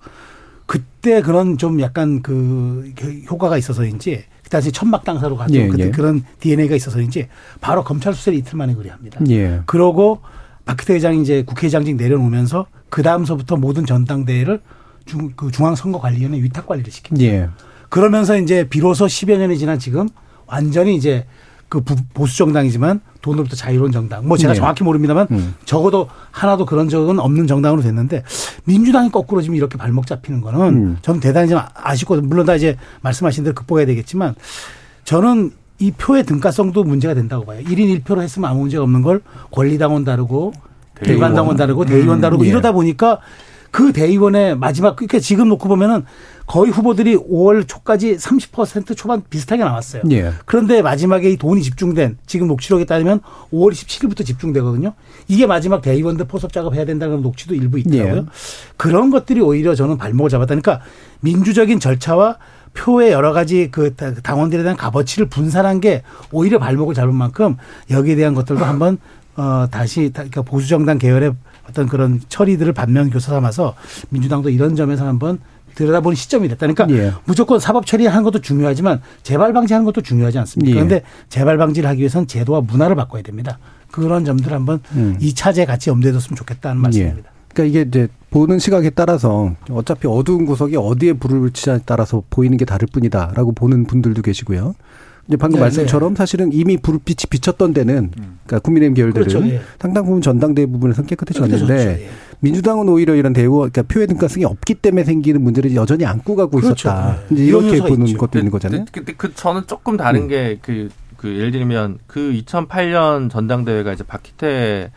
Speaker 5: 그때 그런 좀 약간 그 효과가 있어서인지 그 당시 천막 당사로 가죠. 예, 그때 예. 그런 DNA가 있어서인지 바로 검찰 수사를 이틀 만에 의뢰합니다. 예. 그러고 박희태 회장이 이제 국회의장직 내려놓으면서 그 다음서부터 모든 전당대회를 중, 그 중앙선거관리위원회 위탁 관리를 시킵니다. 예. 그러면서 이제 비로소 10여 년이 지난 지금 완전히 이제 그 보수 정당이지만 돈으로부터 자유로운 정당. 뭐 제가 네. 정확히 모릅니다만 음. 적어도 하나도 그런 적은 없는 정당으로 됐는데 민주당이 거꾸로 지금 이렇게 발목 잡히는 거는 음. 저는 대단히 좀 아쉽고 물론 다 이제 말씀하신 대로 극복해야 되겠지만 저는 이 표의 등가성도 문제가 된다고 봐요. 1인 1표로 했으면 아무 문제가 없는 걸 권리당원 다르고 대관당원 다르고 대의원 음. 다르고 음. 이러다 보니까 그 대의원의 마지막 그러니까 지금 놓고 보면은 거의 후보들이 5월 초까지 30% 초반 비슷하게 나왔어요. 예. 그런데 마지막에 이 돈이 집중된 지금 녹취록에 따르면 5월 27일부터 집중되거든요. 이게 마지막 대의원들 포섭 작업해야 된다는 녹취도 일부 있더라고요. 예. 그런 것들이 오히려 저는 발목을 잡았다. 그러니까 민주적인 절차와 표의 여러 가지 그 당원들에 대한 값어치를 분산한 게 오히려 발목을 잡은 만큼 여기에 대한 것들도 한번 어 다시 그러니까 보수 정당 계열의 어떤 그런 처리들을 반면 교사 삼아서 민주당도 이런 점에서 한번 들여다보는 시점이 됐다. 그러니까 예. 무조건 사법 처리하는 것도 중요하지만 재발 방지하는 것도 중요하지 않습니까? 예. 그런데 재발 방지를 하기 위해서는 제도와 문화를 바꿔야 됩니다. 그런 점들 한번 음. 이 차제 같이 염두에 뒀으면 좋겠다는 말씀입니다.
Speaker 2: 예. 그러니까 이게 이제 보는 시각에 따라서 어차피 어두운 구석이 어디에 불을 붙이냐에 따라서 보이는 게 다를 뿐이다라고 보는 분들도 계시고요. 이제 방금 네, 말씀처럼 네. 사실은 이미 불빛이 비쳤던 데는 음. 그러니까 국민의힘 계열들은 그렇죠, 예. 상당 부분 전당대회 부분에서 깨끗해졌는데 예. 민주당은 오히려 이런 대우 그러니까 표의 등가성이 없기 때문에 생기는 문제를 여전히 안고 가고 그렇죠. 있었다. 예. 이제 이렇게 보는 있죠. 것도 있는 거잖아요.
Speaker 6: 근데 그, 그 저는 조금 다른 음. 게그 그 예를 들면 그 2008년 전당대회가 이제 박희태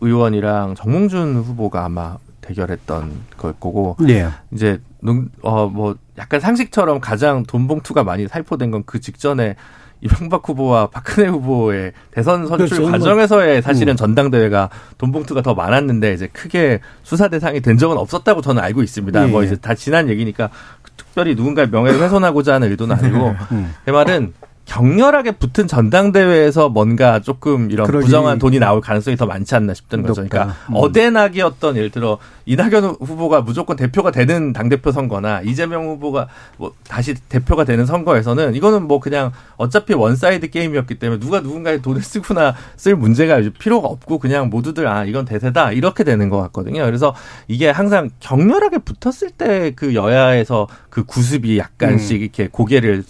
Speaker 6: 의원이랑 정몽준 후보가 아마 대결했던 걸 거고 예. 이제 어뭐 약간 상식처럼 가장 돈 봉투가 많이 살포된 건 그 직전에 이명박 후보와 박근혜 후보의 대선 선출 그렇죠. 뭐 과정에서의 사실은 음. 전당대회가 돈 봉투가 더 많았는데 이제 크게 수사 대상이 된 적은 없었다고 저는 알고 있습니다. 예. 뭐 이제 다 지난 얘기니까 특별히 누군가의 명예를 훼손하고자 하는 의도는 아니고 음. 제 말은 격렬하게 붙은 전당대회에서 뭔가 조금 이런 부정한 돈이 나올 가능성이 더 많지 않나 싶던 거죠. 그러니까 음. 어대낙이 어떤 예를 들어 이낙연 후보가 무조건 대표가 되는 당대표 선거나 이재명 후보가 뭐 다시 대표가 되는 선거에서는 이거는 뭐 그냥 어차피 one-side 게임이었기 때문에 누가 누군가의 돈을 쓰거나 쓸 문제가 필요가 없고 그냥 모두들 아 이건 대세다 이렇게 되는 것 같거든요. 그래서 이게 항상 격렬하게 붙었을 때 그 여야에서 그 구습이 약간씩 음. 이렇게 고개를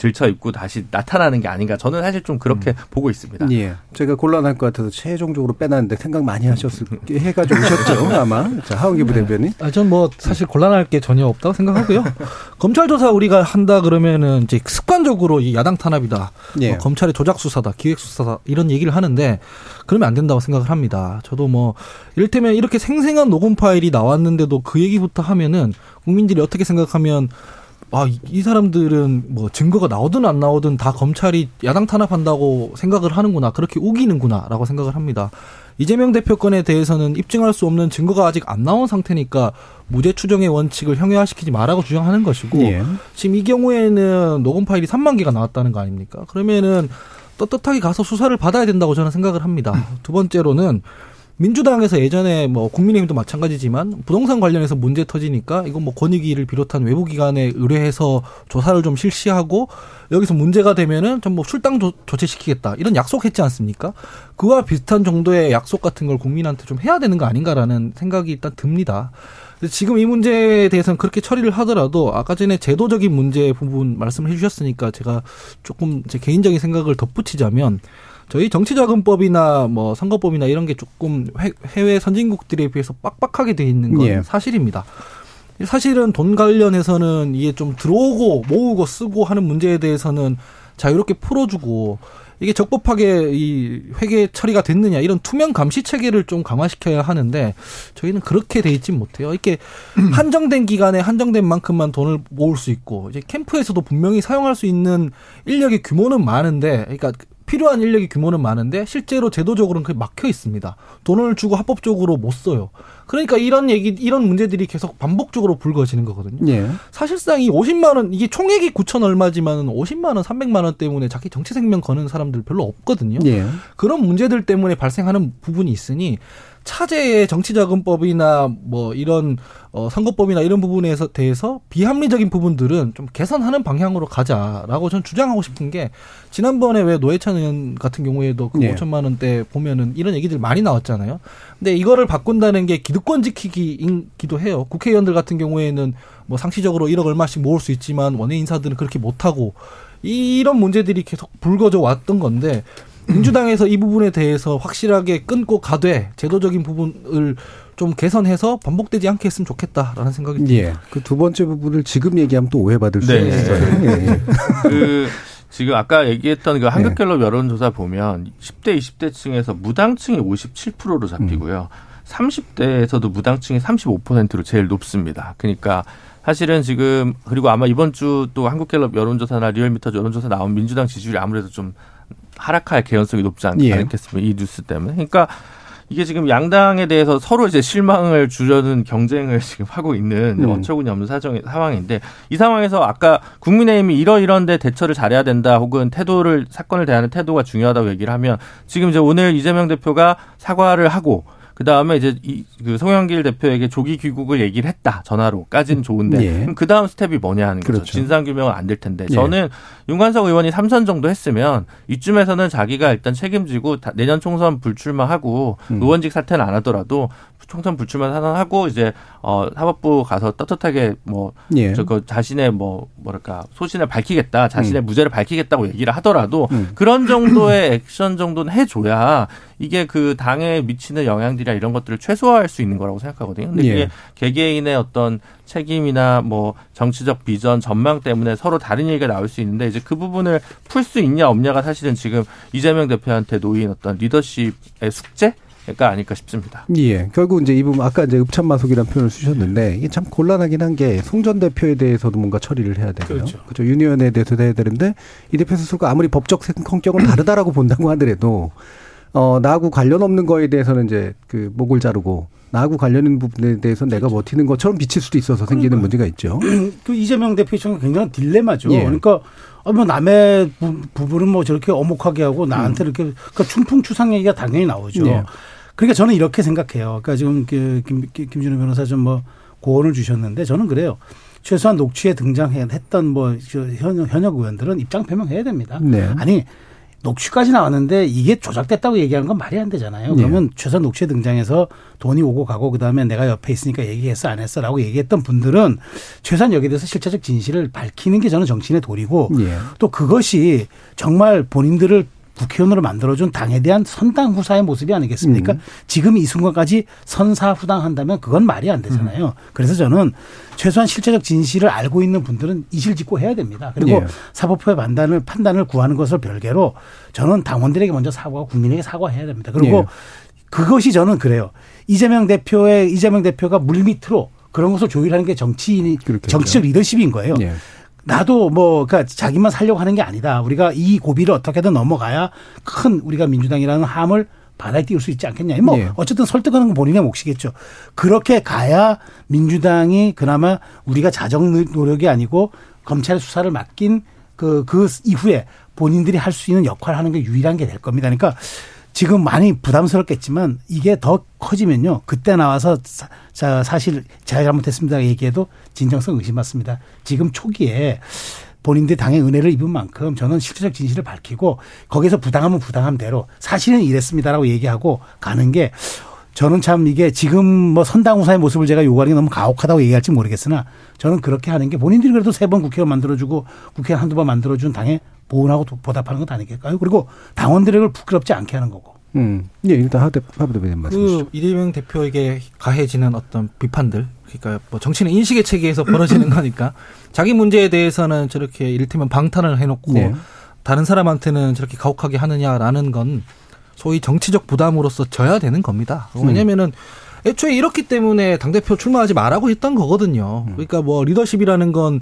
Speaker 6: 들쳐 있고 다시 나타나는 게 아닌가 저는 사실 좀 그렇게 음. 보고 있습니다.
Speaker 2: 예. 제가 곤란할 것 같아서 최종적으로 빼놨는데 생각 많이 하셨을 해가 좀 오셨죠 아마. 자 하원기 부대변인.
Speaker 7: 아, 전 뭐 사실 곤란할 게 전혀 없다고 생각하고요. 검찰 조사 우리가 한다 그러면은 이제 습관적으로 이 야당 탄압이다. 예. 뭐 검찰의 조작 수사다, 기획 수사다 이런 얘기를 하는데 그러면 안 된다고 생각을 합니다. 저도 뭐 이를테면 이렇게 생생한 녹음 파일이 나왔는데도 그 얘기부터 하면은 국민들이 어떻게 생각하면 아, 이 사람들은 뭐 증거가 나오든 안 나오든 다 검찰이 야당 탄압한다고 생각을 하는구나. 그렇게 우기는구나. 라고 생각을 합니다. 이재명 대표 건에 대해서는 입증할 수 없는 증거가 아직 안 나온 상태니까 무죄 추정의 원칙을 형해화시키지 말라고 주장하는 것이고 예. 지금 이 경우에는 녹음 파일이 3만 개가 나왔다는 거 아닙니까? 그러면은 떳떳하게 가서 수사를 받아야 된다고 저는 생각을 합니다. 두 번째로는 민주당에서 예전에 뭐 국민의힘도 마찬가지지만 부동산 관련해서 문제 터지니까 이건 뭐 권익위를 비롯한 외부 기관에 의뢰해서 조사를 좀 실시하고 여기서 문제가 되면은 좀 뭐 출당 조, 조치시키겠다 이런 약속했지 않습니까? 그와 비슷한 정도의 약속 같은 걸 국민한테 좀 해야 되는 거 아닌가라는 생각이 일단 듭니다. 지금 이 문제에 대해서는 그렇게 처리를 하더라도 아까 전에 제도적인 문제 부분 말씀을 해주셨으니까 제가 조금 제 개인적인 생각을 덧붙이자면 저희 정치자금법이나 뭐 선거법이나 이런 게 조금 해외 선진국들에 비해서 빡빡하게 돼 있는 건 예. 사실입니다. 사실은 돈 관련해서는 이게 좀 들어오고 모으고 쓰고 하는 문제에 대해서는 자유롭게 풀어주고 이게 적법하게 이 회계 처리가 됐느냐 이런 투명 감시 체계를 좀 강화시켜야 하는데 저희는 그렇게 돼 있진 못해요. 이렇게 한정된 기간에 한정된 만큼만 돈을 모을 수 있고 이제 캠프에서도 분명히 사용할 수 있는 인력의 규모는 많은데 그러니까 필요한 인력의 규모는 많은데 실제로 제도적으로는 그게 막혀 있습니다. 돈을 주고 합법적으로 못 써요. 그러니까 이런 얘기 이런 문제들이 계속 반복적으로 불거지는 거거든요. 예. 사실상 이 50만 원 이게 총액이 9천 얼마지만은 50만 원, 300만 원 때문에 자기 정치 생명 거는 사람들 별로 없거든요. 예. 그런 문제들 때문에 발생하는 부분이 있으니 차제의 정치자금법이나 뭐 이런 어 선거법이나 이런 부분에서 대해서 비합리적인 부분들은 좀 개선하는 방향으로 가자라고 전 주장하고 싶은 게 지난번에 왜 노회찬 의원 같은 경우에도 그 네. 5천만 원대 보면은 이런 얘기들 많이 나왔잖아요. 근데 이거를 바꾼다는 게 기득권 지키기이기도 해요. 국회의원들 같은 경우에는 뭐 상시적으로 1억 얼마씩 모을 수 있지만 원외 인사들은 그렇게 못 하고 이런 문제들이 계속 불거져 왔던 건데 민주당에서 이 부분에 대해서 확실하게 끊고 가되 제도적인 부분을 좀 개선해서 반복되지 않게 했으면 좋겠다라는 생각이 듭니다. 예.
Speaker 2: 그 두 번째 부분을 지금 얘기하면 또 오해받을 수 네. 있어요. 예. 예.
Speaker 6: 그 지금 아까 얘기했던 그 한국갤럽 여론조사 보면 10대, 20대 층에서 무당층이 57%로 잡히고요. 음. 30대에서도 무당층이 35%로 제일 높습니다. 그러니까 사실은 지금 그리고 아마 이번 주 또 한국갤럽 여론조사나 리얼미터 여론조사 나온 민주당 지지율이 아무래도 좀 하락할 개연성이 높지 않, 예. 않겠습니까? 이 뉴스 때문에. 그러니까 이게 지금 양당에 대해서 서로 이제 실망을 주려는 경쟁을 지금 하고 있는 음. 어처구니 없는 사정 상황인데 이 상황에서 아까 국민의힘이 이러이런데 대처를 잘해야 된다 혹은 태도를 사건을 대하는 태도가 중요하다고 얘기를 하면 지금 이제 오늘 이재명 대표가 사과를 하고 그 다음에 이제 이, 그 송영길 대표에게 조기 귀국을 얘기를 했다. 전화로까지는 좋은데. 예. 그 다음 스텝이 뭐냐 하는 거죠. 그렇죠. 진상 규명은 안 될 텐데. 예. 저는 윤관석 의원이 삼선 정도 했으면 이쯤에서는 자기가 일단 책임지고 내년 총선 불출마하고 음. 의원직 사퇴는 안 하더라도 총선 불출마 선언하고 이제 어 사법부 가서 떳떳하게 뭐 예. 저거 자신의 뭐 뭐랄까 소신을 밝히겠다, 자신의 음. 무죄를 밝히겠다고 얘기를 하더라도 음. 그런 정도의 액션 정도는 해줘야 이게 그 당에 미치는 영향들이나 이런 것들을 최소화할 수 있는 거라고 생각하거든요. 근데 이게 예. 개개인의 어떤 책임이나 뭐 정치적 비전, 전망 때문에 서로 다른 얘기가 나올 수 있는데 이제 그 부분을 풀 수 있냐 없냐가 사실은 지금 이재명 대표한테 놓인 어떤 리더십의 숙제 가 아닐까 싶습니다.
Speaker 2: 예. 결국 이제 이 부분 아까 이제 읍참마속이라는 표현을 쓰셨는데 이게 참 곤란하긴 한 게 송전 대표에 대해서도 뭔가 처리를 해야 되고요. 그렇죠. 그렇죠. 유니언에 대해서도 해야 되는데 이 대표 스스로가 아무리 법적 성격은 다르다라고 본다고 하더라도 어 나하고 관련 없는 거에 대해서는 이제 그 목을 자르고 나하고 관련 있는 부분에 대해서 내가 그렇죠. 버티는 것처럼 비칠 수도 있어서 생기는 그러니까. 문제가 있죠.
Speaker 5: 그 이재명 대표 입장은 굉장한 딜레마죠. 예. 그러니까 어, 뭐 남의 부, 분은 뭐 저렇게 어목하게 하고 나한테 음. 이렇게 그러니까 춘풍추상 얘기가 당연히 나오죠. 예. 그러니까 저는 이렇게 생각해요. 그러니까 지금 그 김, 김준호 변호사 좀 뭐 고언을 주셨는데 저는 그래요. 최소한 녹취에 등장했던 뭐 현역 의원들은 입장 표명해야 됩니다. 네. 아니 녹취까지 나왔는데 이게 조작됐다고 얘기하는 건 말이 안 되잖아요. 네. 그러면 네. 최소한 녹취에 등장해서 돈이 오고 가고 그다음에 내가 옆에 있으니까 얘기했어 안 했어라고 얘기했던 분들은 최소한 여기에 대해서 실체적 진실을 밝히는 게 저는 정치인의 도리고 네. 또 그것이 정말 본인들을 국회의원으로 만들어준 당에 대한 선당 후사의 모습이 아니겠습니까? 음. 지금 이 순간까지 선사 후당한다면 그건 말이 안 되잖아요. 음. 그래서 저는 최소한 실체적 진실을 알고 있는 분들은 이실직고 해야 됩니다. 그리고 예. 사법부의 판단을 판단을 구하는 것을 별개로 저는 당원들에게 먼저 사과하고 국민에게 사과해야 됩니다. 그리고 예. 그것이 저는 그래요. 이재명 대표의 이재명 대표가 물밑으로 그런 것을 조율하는 게 정치인이 그렇겠죠. 정치적 리더십인 거예요. 예. 나도 뭐, 그니까 자기만 살려고 하는 게 아니다. 우리가 이 고비를 어떻게든 넘어가야 큰 우리가 민주당이라는 함을 바다에 띄울 수 있지 않겠냐. 뭐, 네. 어쨌든 설득하는 건 본인의 몫이겠죠. 그렇게 가야 민주당이 그나마 우리가 자정 노력이 아니고 검찰의 수사를 맡긴 그, 그 이후에 본인들이 할 수 있는 역할을 하는 게 유일한 게 될 겁니다. 그러니까 지금 많이 부담스럽겠지만 이게 더 커지면요. 그때 나와서 사, 자, 사실 제가 잘못했습니다 얘기해도 진정성 의심받습니다. 지금 초기에 본인들 당의 은혜를 입은 만큼 저는 실질적 진실을 밝히고 거기서 부당하면 부당함대로 사실은 이랬습니다라고 얘기하고 가는 게 저는 참 이게 지금 뭐 선당우사의 모습을 제가 요구하는 게 너무 가혹하다고 얘기할지 모르겠으나 저는 그렇게 하는 게 본인들이 그래도 세 번 국회의원 만들어주고 국회의원 한두 번 만들어준 당의 보은하고 보답하는 것 아니겠까요? 그리고 당원들에게 부끄럽지 않게 하는 거고.
Speaker 2: 음. 예, 일단 하대 하대변인 말씀 그
Speaker 7: 이재명 대표에게 가해지는 어떤 비판들, 그러니까 뭐 정치는 인식의 체계에서 벌어지는 거니까 자기 문제에 대해서는 저렇게 이를테면 방탄을 해놓고 네. 다른 사람한테는 저렇게 가혹하게 하느냐라는 건 소위 정치적 부담으로서 져야 되는 겁니다. 음. 왜냐면은 음. 애초에 이렇기 때문에 당대표 출마하지 말라고 했던 거거든요. 음. 그러니까 뭐 리더십이라는 건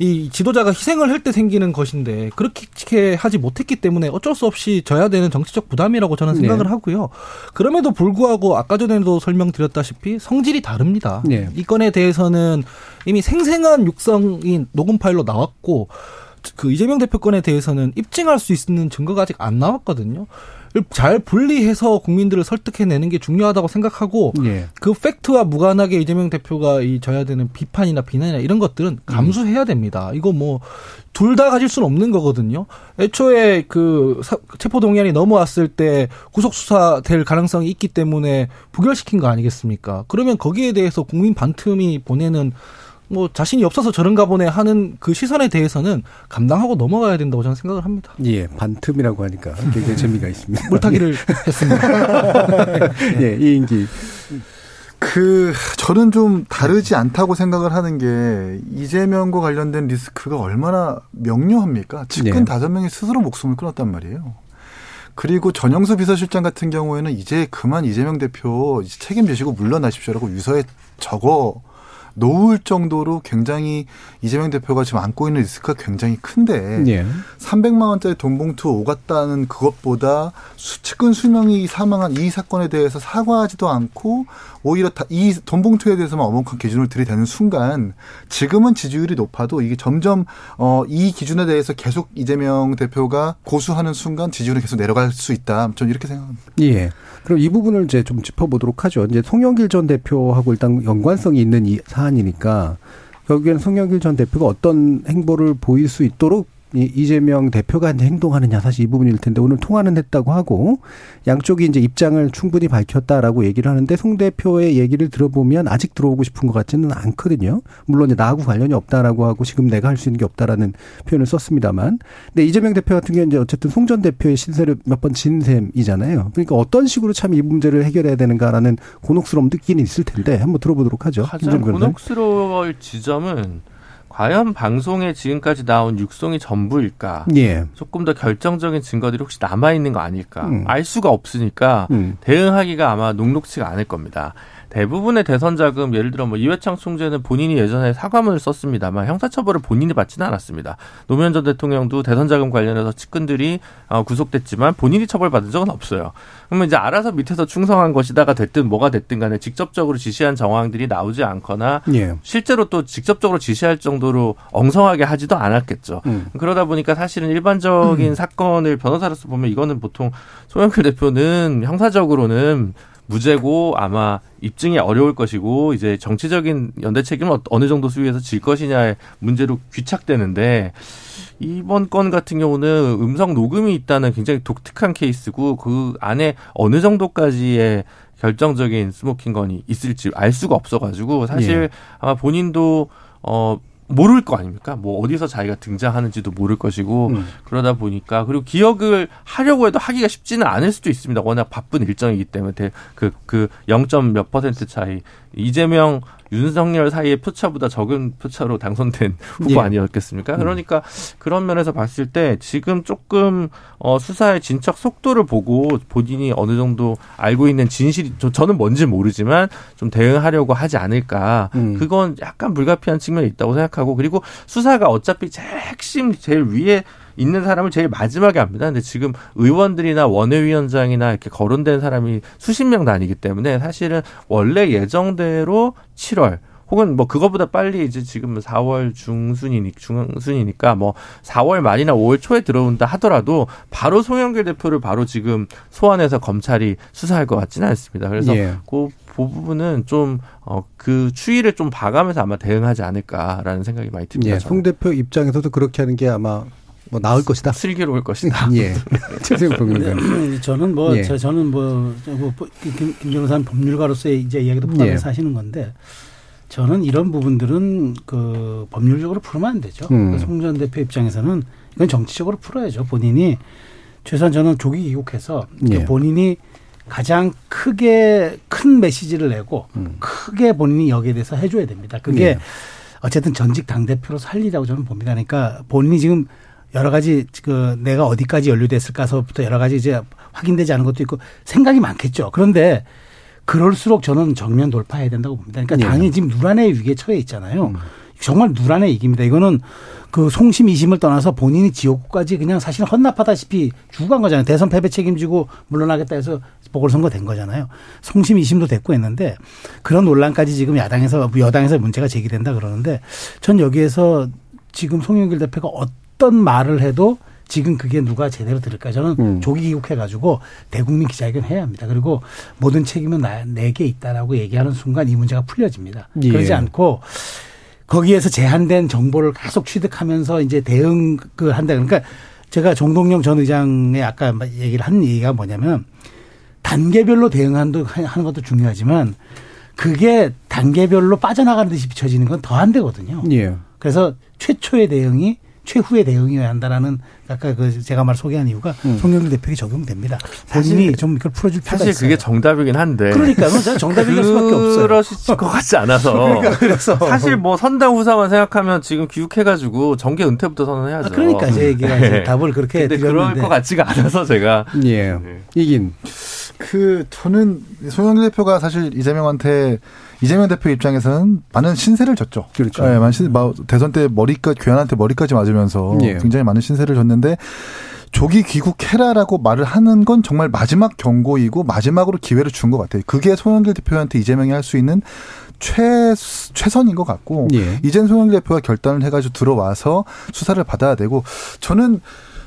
Speaker 7: 이 지도자가 희생을 할 때 생기는 것인데 그렇게 하지 못했기 때문에 어쩔 수 없이 져야 되는 정치적 부담이라고 저는 생각을 네. 하고요. 그럼에도 불구하고 아까 전에도 설명드렸다시피 성질이 다릅니다. 네. 이 건에 대해서는 이미 생생한 육성이 녹음 파일로 나왔고 그 이재명 대표 건에 대해서는 입증할 수 있는 증거가 아직 안 나왔거든요. 잘 분리해서 국민들을 설득해내는 게 중요하다고 생각하고 예. 그 팩트와 무관하게 이재명 대표가 이 져야 되는 비판이나 비난이나 이런 것들은 감수해야 됩니다. 이거 뭐 둘 다 가질 수는 없는 거거든요. 애초에 그 체포 동의안이 넘어왔을 때 구속 수사될 가능성이 있기 때문에 부결시킨 거 아니겠습니까? 그러면 거기에 대해서 국민 반틈이 보내는 뭐 자신이 없어서 저런가 보네 하는 그 시선에 대해서는 감당하고 넘어가야 된다고 저는 생각을 합니다.
Speaker 2: 예, 반틈이라고 하니까 굉장히 재미가 있습니다.
Speaker 7: 물타기를 예. 했습니다.
Speaker 2: 예, 이인기.
Speaker 4: 그 저는 좀 다르지 않다고 생각을 하는 게 이재명과 관련된 리스크가 얼마나 명료합니까? 측근 네. 다섯 네. 명이 스스로 목숨을 끊었단 말이에요. 그리고 전영수 비서실장 같은 경우에는 이제 그만 이재명 대표 책임지시고 물러나십시오라고 유서에 적어 놓을 정도로 굉장히 이재명 대표가 지금 안고 있는 리스크가 굉장히 큰데 예. 300만 원짜리 돈봉투 오갔다는 그것보다 측근 수명이 사망한 이 사건에 대해서 사과하지도 않고 오히려 이 돈봉투에 대해서만 어목한 기준을 들이대는 순간 지금은 지지율이 높아도 이게 점점 어, 이 기준에 대해서 계속 이재명 대표가 고수하는 순간 지지율이 계속 내려갈 수 있다. 좀 이렇게 생각합니다.
Speaker 2: 예. 그럼 이 부분을 이제 좀 짚어보도록 하죠. 이제 송영길 전 대표하고 일단 연관성이 있는 이 사안이니까 결국에는 송영길 전 대표가 어떤 행보를 보일 수 있도록 이재명 대표가 이제 행동하느냐 사실 이 부분일 텐데 오늘 통화는 했다고 하고 양쪽이 이제 입장을 충분히 밝혔다라고 얘기를 하는데 송 대표의 얘기를 들어보면 아직 들어오고 싶은 것 같지는 않거든요. 물론 이제 나하고 관련이 없다라고 하고 지금 내가 할 수 있는 게 없다라는 표현을 썼습니다만, 근데 이재명 대표 같은 경우는 이제 어쨌든 송 전 대표의 신세를 몇 번 진 셈이잖아요. 그러니까 어떤 식으로 참 이 문제를 해결해야 되는가라는 곤혹스러움 느끼는 있을 텐데 한번 들어보도록 하죠.
Speaker 6: 가장 곤혹스러울 지점은 과연 방송에 지금까지 나온 육성이 전부일까? 예. 조금 더 결정적인 증거들이 혹시 남아 있는 거 아닐까? 음. 알 수가 없으니까 음. 대응하기가 아마 녹록치가 않을 겁니다. 대부분의 대선 자금 예를 들어 뭐 이회창 총재는 본인이 예전에 사과문을 썼습니다만 형사처벌을 본인이 받지는 않았습니다. 노무현 전 대통령도 대선 자금 관련해서 측근들이 어, 구속됐지만 본인이 처벌받은 적은 없어요. 그러면 이제 알아서 밑에서 충성한 것이다가 됐든 뭐가 됐든 간에 직접적으로 지시한 정황들이 나오지 않거나 예. 실제로 또 직접적으로 지시할 정도로 엉성하게 하지도 않았겠죠. 음. 그러다 보니까 사실은 일반적인 음. 사건을 변호사로서 보면 이거는 보통 송영길 대표는 형사적으로는 무죄고 아마 입증이 어려울 것이고 이제 정치적인 연대 책임은 어느 정도 수위에서 질 것이냐의 문제로 귀착되는데 이번 건 같은 경우는 음성 녹음이 있다는 굉장히 독특한 케이스고 그 안에 어느 정도까지의 결정적인 smoking gun이 있을지 알 수가 없어가지고 사실 예. 아마 본인도 어 모를 거 아닙니까? 뭐 어디서 자기가 등장하는지도 모를 것이고 음. 그러다 보니까 그리고 기억을 하려고 해도 하기가 쉽지는 않을 수도 있습니다. 워낙 바쁜 일정이기 때문에 그그 그 0. 몇 퍼센트 차이 이재명 윤석열 사이의 표차보다 적은 표차로 당선된 후보 예. 아니었겠습니까? 음. 그러니까 그런 면에서 봤을 때 지금 조금 어 수사의 진척 속도를 보고 본인이 어느 정도 알고 있는 진실이 저는 뭔지 모르지만 좀 대응하려고 하지 않을까. 음. 그건 약간 불가피한 측면이 있다고 생각하고 그리고 수사가 어차피 제일 핵심 제일 위에 있는 사람을 제일 마지막에 합니다. 근데 지금 의원들이나 원외위원장이나 이렇게 거론된 사람이 수십 명 다니기 때문에 사실은 원래 예정대로 7월 혹은 뭐 그거보다 빨리 이제 지금 4월 중순이니 중순이니까 뭐 4월 말이나 5월 초에 들어온다 하더라도 바로 송영길 대표를 바로 지금 소환해서 검찰이 수사할 것 같지는 않습니다. 그래서 예. 그 부분은 좀, 어, 그 추이를 좀 봐가면서 아마 대응하지 않을까라는 생각이 많이 듭니다.
Speaker 2: 예, 송 대표 입장에서도 그렇게 하는 게 아마 뭐 나을 것이다.
Speaker 6: 슬기로울 것이다.
Speaker 2: 예. 최승
Speaker 5: 평론가. 저는 뭐 예. 저는 뭐, 뭐 김, 김 변호사는 법률가로서의 이제 이야기도 포함해서 예. 하시는 건데 저는 이런 부분들은 그 법률적으로 풀면 안 되죠. 음. 송전 대표 입장에서는 이건 정치적으로 풀어야죠. 본인이 최소한 저는 조기 귀국해서 예. 본인이 가장 크게 큰 메시지를 내고 음. 크게 본인이 여기에 대해서 해줘야 됩니다. 그게 예. 어쨌든 전직 당 대표로 살리라고 저는 봅니다. 그러니까 본인이 지금 여러 가지 그 내가 어디까지 연루됐을까서부터 여러 가지 이제 확인되지 않은 것도 있고 생각이 많겠죠. 그런데 그럴수록 저는 정면 돌파해야 된다고 봅니다. 그러니까 당이 예. 지금 누란의 위기에 처해 있잖아요. 음. 정말 누란의 위기입니다. 이거는 그 송심 이심을 떠나서 본인이 지역구까지 그냥 사실 헌납하다시피 죽어간 거잖아요. 대선 패배 책임지고 물러나겠다 해서 보궐선거 된 거잖아요. 송심 이심도 됐고 했는데 그런 논란까지 지금 야당에서 여당에서 문제가 제기된다 그러는데 전 여기에서 지금 송영길 대표가 어떤 어떤 말을 해도 지금 그게 누가 제대로 들을까? 저는 음. 조기 귀국해가지고 대국민 기자회견 해야 합니다. 그리고 모든 책임은 나, 내게 있다라고 얘기하는 순간 이 문제가 풀려집니다. 예. 그러지 않고 거기에서 제한된 정보를 계속 취득하면서 이제 대응을 한다. 그러니까 제가 정동영 전 의장의 아까 얘기를 한 얘기가 뭐냐면 단계별로 대응하는 것도 중요하지만 그게 단계별로 빠져나가는 듯이 비춰지는 건 더 안 되거든요. 예. 그래서 최초의 대응이 최후의 대응이어야 한다라는 아까 그 제가 말 소개한 이유가 음. 송영길 대표에 적용됩니다. 본인이 좀 이걸 풀어줄 필요가
Speaker 6: 사실 있어요. 그게 정답이긴 한데.
Speaker 5: 그러니까 제가 정답일 수밖에 없어요.
Speaker 6: 그러실 것 같지 않아서. 그러니까 그래서 사실 뭐 선당 후사만 생각하면 지금 귀국해가지고 정계 은퇴부터 선언해야죠. 아,
Speaker 5: 그러니까 제 얘기가 네. 답을 그렇게
Speaker 6: 근데 드렸는데. 그럴 것 같지가 않아서 제가.
Speaker 2: 예. 네. 이긴.
Speaker 4: 그 저는 송영길 대표가 사실 이재명한테 이재명 대표 입장에서는 많은 신세를 졌죠.
Speaker 2: 그렇죠.
Speaker 4: 네, 많은 신, 대선 때 머리까지 교환한테 머리까지 맞으면서 예. 굉장히 많은 신세를 졌는데 조기 귀국해라라고 말을 하는 건 정말 마지막 경고이고 마지막으로 기회를 준 것 같아요. 그게 송영길 대표한테 이재명이 할 수 있는 최, 최선인 것 같고, 예. 이젠 송영길 대표가 결단을 해가지고 들어와서 수사를 받아야 되고, 저는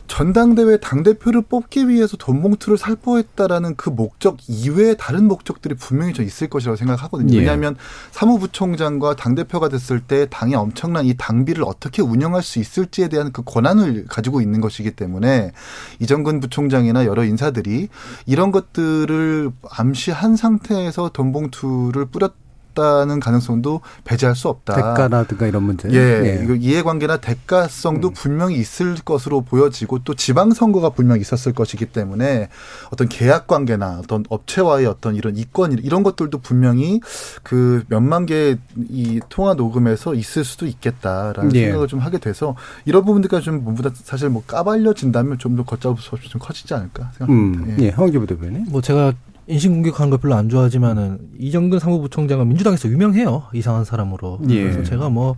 Speaker 4: 전당대회 당대표를 뽑기 위해서 돈 봉투를 살포했다라는 그 목적 이외에 다른 목적들이 분명히 저 있을 것이라고 생각하거든요. 예. 왜냐하면 사무부총장과 당대표가 됐을 때 당의 엄청난 이 당비를 어떻게 운영할 수 있을지에 대한 그 권한을 가지고 있는 것이기 때문에 이정근 부총장이나 여러 인사들이 이런 것들을 암시한 상태에서 돈 봉투를 뿌렸 없다는 가능성도 배제할 수 없다.
Speaker 2: 대가라든가 이런 문제.
Speaker 4: 예, 예. 이거 이해관계나 대가성도 음. 분명히 있을 것으로 보여지고 또 지방선거가 분명히 있었을 것이기 때문에 어떤 계약관계나 어떤 업체와의 어떤 이런 이권 이런 것들도 분명히 그 몇만 개의 이 통화 녹음에서 있을 수도 있겠다라는 예. 생각을 좀 하게 돼서 이런 부분들까지 좀다 사실 뭐 까발려진다면 좀 더 걷잡을 수 없이 좀 커지지 않을까 생각합니다.
Speaker 2: 음. 예, 황기 부 대변인.
Speaker 7: 뭐 제가 인신공격하는 걸 별로 안 좋아하지만은 이정근 사무부총장은 민주당에서 유명해요 이상한 사람으로. 예. 그래서 제가 뭐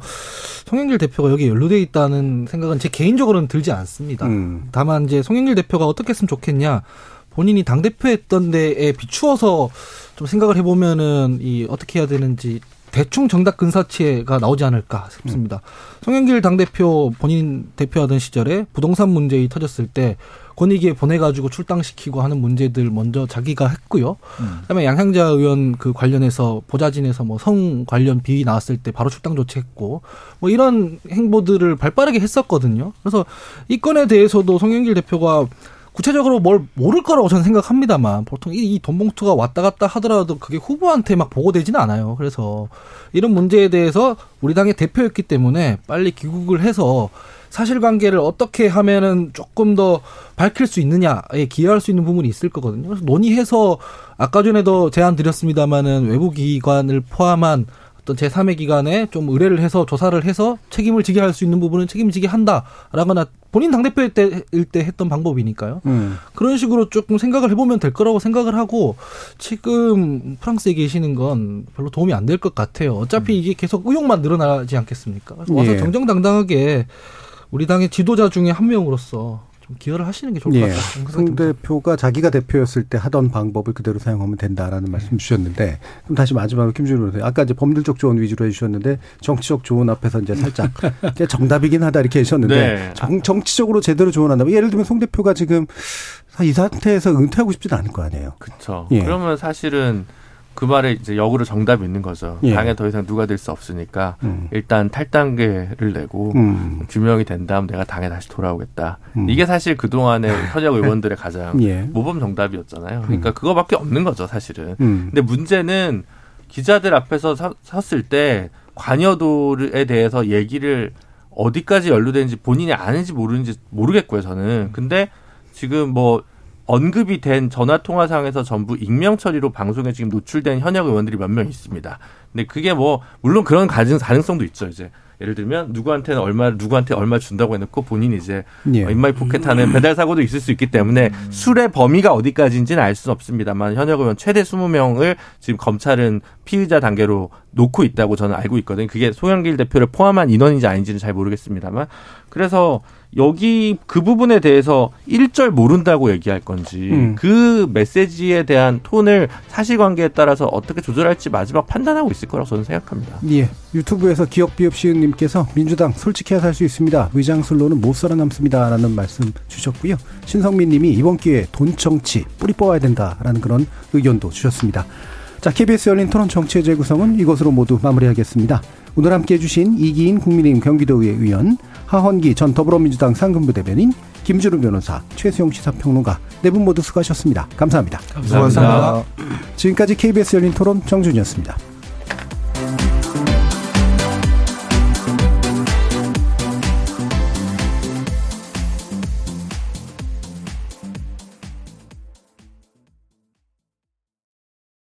Speaker 7: 송영길 대표가 여기 연루돼 있다는 생각은 제 개인적으로는 들지 않습니다. 음. 다만 이제 송영길 대표가 어떻게 했으면 좋겠냐. 본인이 당 대표했던 데에 비추어서 좀 생각을 해보면은 이 어떻게 해야 되는지 대충 정답 근사치가 나오지 않을까 싶습니다. 음. 송영길 당 대표 본인 대표하던 시절에 부동산 문제이 터졌을 때 권익위에 보내가지고 출당시키고 하는 문제들 먼저 자기가 했고요. 음. 그다음에 양향자 의원 그 관련해서 보좌진에서 뭐 성 관련 비위 나왔을 때 바로 출당 조치했고 뭐 이런 행보들을 발빠르게 했었거든요. 그래서 이 건에 대해서도 송영길 대표가 구체적으로 뭘 모를 거라고 저는 생각합니다만 보통 이, 이 돈봉투가 왔다 갔다 하더라도 그게 후보한테 막 보고되지는 않아요. 그래서 이런 문제에 대해서 우리 당의 대표였기 때문에 빨리 귀국을 해서 사실관계를 어떻게 하면은 조금 더 밝힐 수 있느냐에 기여할 수 있는 부분이 있을 거거든요. 그래서 논의해서 아까 전에도 제안 드렸습니다마는 외부 기관을 포함한 어떤 제3의 기관에 좀 의뢰를 해서 조사를 해서 책임을 지게 할 수 있는 부분은 책임지게 한다라거나 본인 당대표일 때, 일때 했던 방법이니까요. 음. 그런 식으로 조금 생각을 해보면 될 거라고 생각을 하고 지금 프랑스에 계시는 건 별로 도움이 안 될 것 같아요. 어차피 음. 이게 계속 의혹만 늘어나지 않겠습니까? 그래서 와서 예. 정정당당하게 우리 당의 지도자 중에 한 명으로서 좀 기여를 하시는 게 좋을 것 예. 같아요.
Speaker 2: 송 대표가 자기가 대표였을 때 하던 방법을 그대로 사용하면 된다라는 말씀 주셨는데 그럼 다시 마지막으로 김준호 선생 아까 이제 법률적 조언 위주로 해주셨는데 정치적 조언 앞에서 이제 살짝 정답이긴 하다 이렇게 하셨는데 네. 정, 정치적으로 제대로 조언한다면 예를 들면 송 대표가 지금 이 상태에서 은퇴하고 싶지는 않을 거 아니에요.
Speaker 6: 그렇죠. 예. 그러면 사실은 그 말에 이제 역으로 정답이 있는 거죠. 예. 당에 더 이상 누가 될 수 없으니까 음. 일단 탈당계를 내고 음. 규명이 된 다음 내가 당에 다시 돌아오겠다. 음. 이게 사실 그동안의 현역 의원들의 가장 예. 모범 정답이었잖아요. 그러니까 음. 그거밖에 없는 거죠, 사실은. 음. 근데 문제는 기자들 앞에서 서, 섰을 때 관여도에 대해서 얘기를 어디까지 연루되는지 본인이 아는지 모르는지 모르겠고요, 저는. 근데 지금 뭐 언급이 된 전화 통화상에서 전부 익명 처리로 방송에 지금 노출된 현역 의원들이 몇 명 있습니다. 근데 그게 뭐 물론 그런 가능성도 있죠. 이제 예를 들면 누구한테는 얼마 누구한테 얼마 준다고 해놓고 본인이 이제 예. in my pocket하는 배달 사고도 있을 수 있기 때문에 음. 수뢰 범위가 어디까지인지는 알 수는 없습니다만 현역 의원 최대 20명을 지금 검찰은 피의자 단계로 놓고 있다고 저는 알고 있거든요. 그게 소영길 대표를 포함한 인원인지 아닌지는 잘 모르겠습니다만 그래서 여기 그 부분에 대해서 일절 모른다고 얘기할 건지 음. 그 메시지에 대한 톤을 사실관계에 따라서 어떻게 조절할지 마지막 판단하고 있을 거라고 저는 생각합니다.
Speaker 2: 예. 유튜브에서 기억 비읍시은님께서 민주당 솔직해야 살 수 있습니다. 의장술로는 못 살아남습니다라는 말씀 주셨고요. 신성민님이 이번 기회에 돈 정치 뿌리 뽑아야 된다라는 그런 의견도 주셨습니다. 자, KBS 열린 토론 정치의 재구성은 이것으로 모두 마무리하겠습니다. 오늘 함께 해 주신 이기인 국민의힘 경기도의회 의원, 하헌기 전 더불어민주당 상근부 대변인, 김주루 변호사, 최수영 시사평론가 네 분 모두 수고하셨습니다. 감사합니다.
Speaker 4: 감사합니다. 감사합니다.
Speaker 2: 지금까지 KBS 열린 토론 정준이었습니다.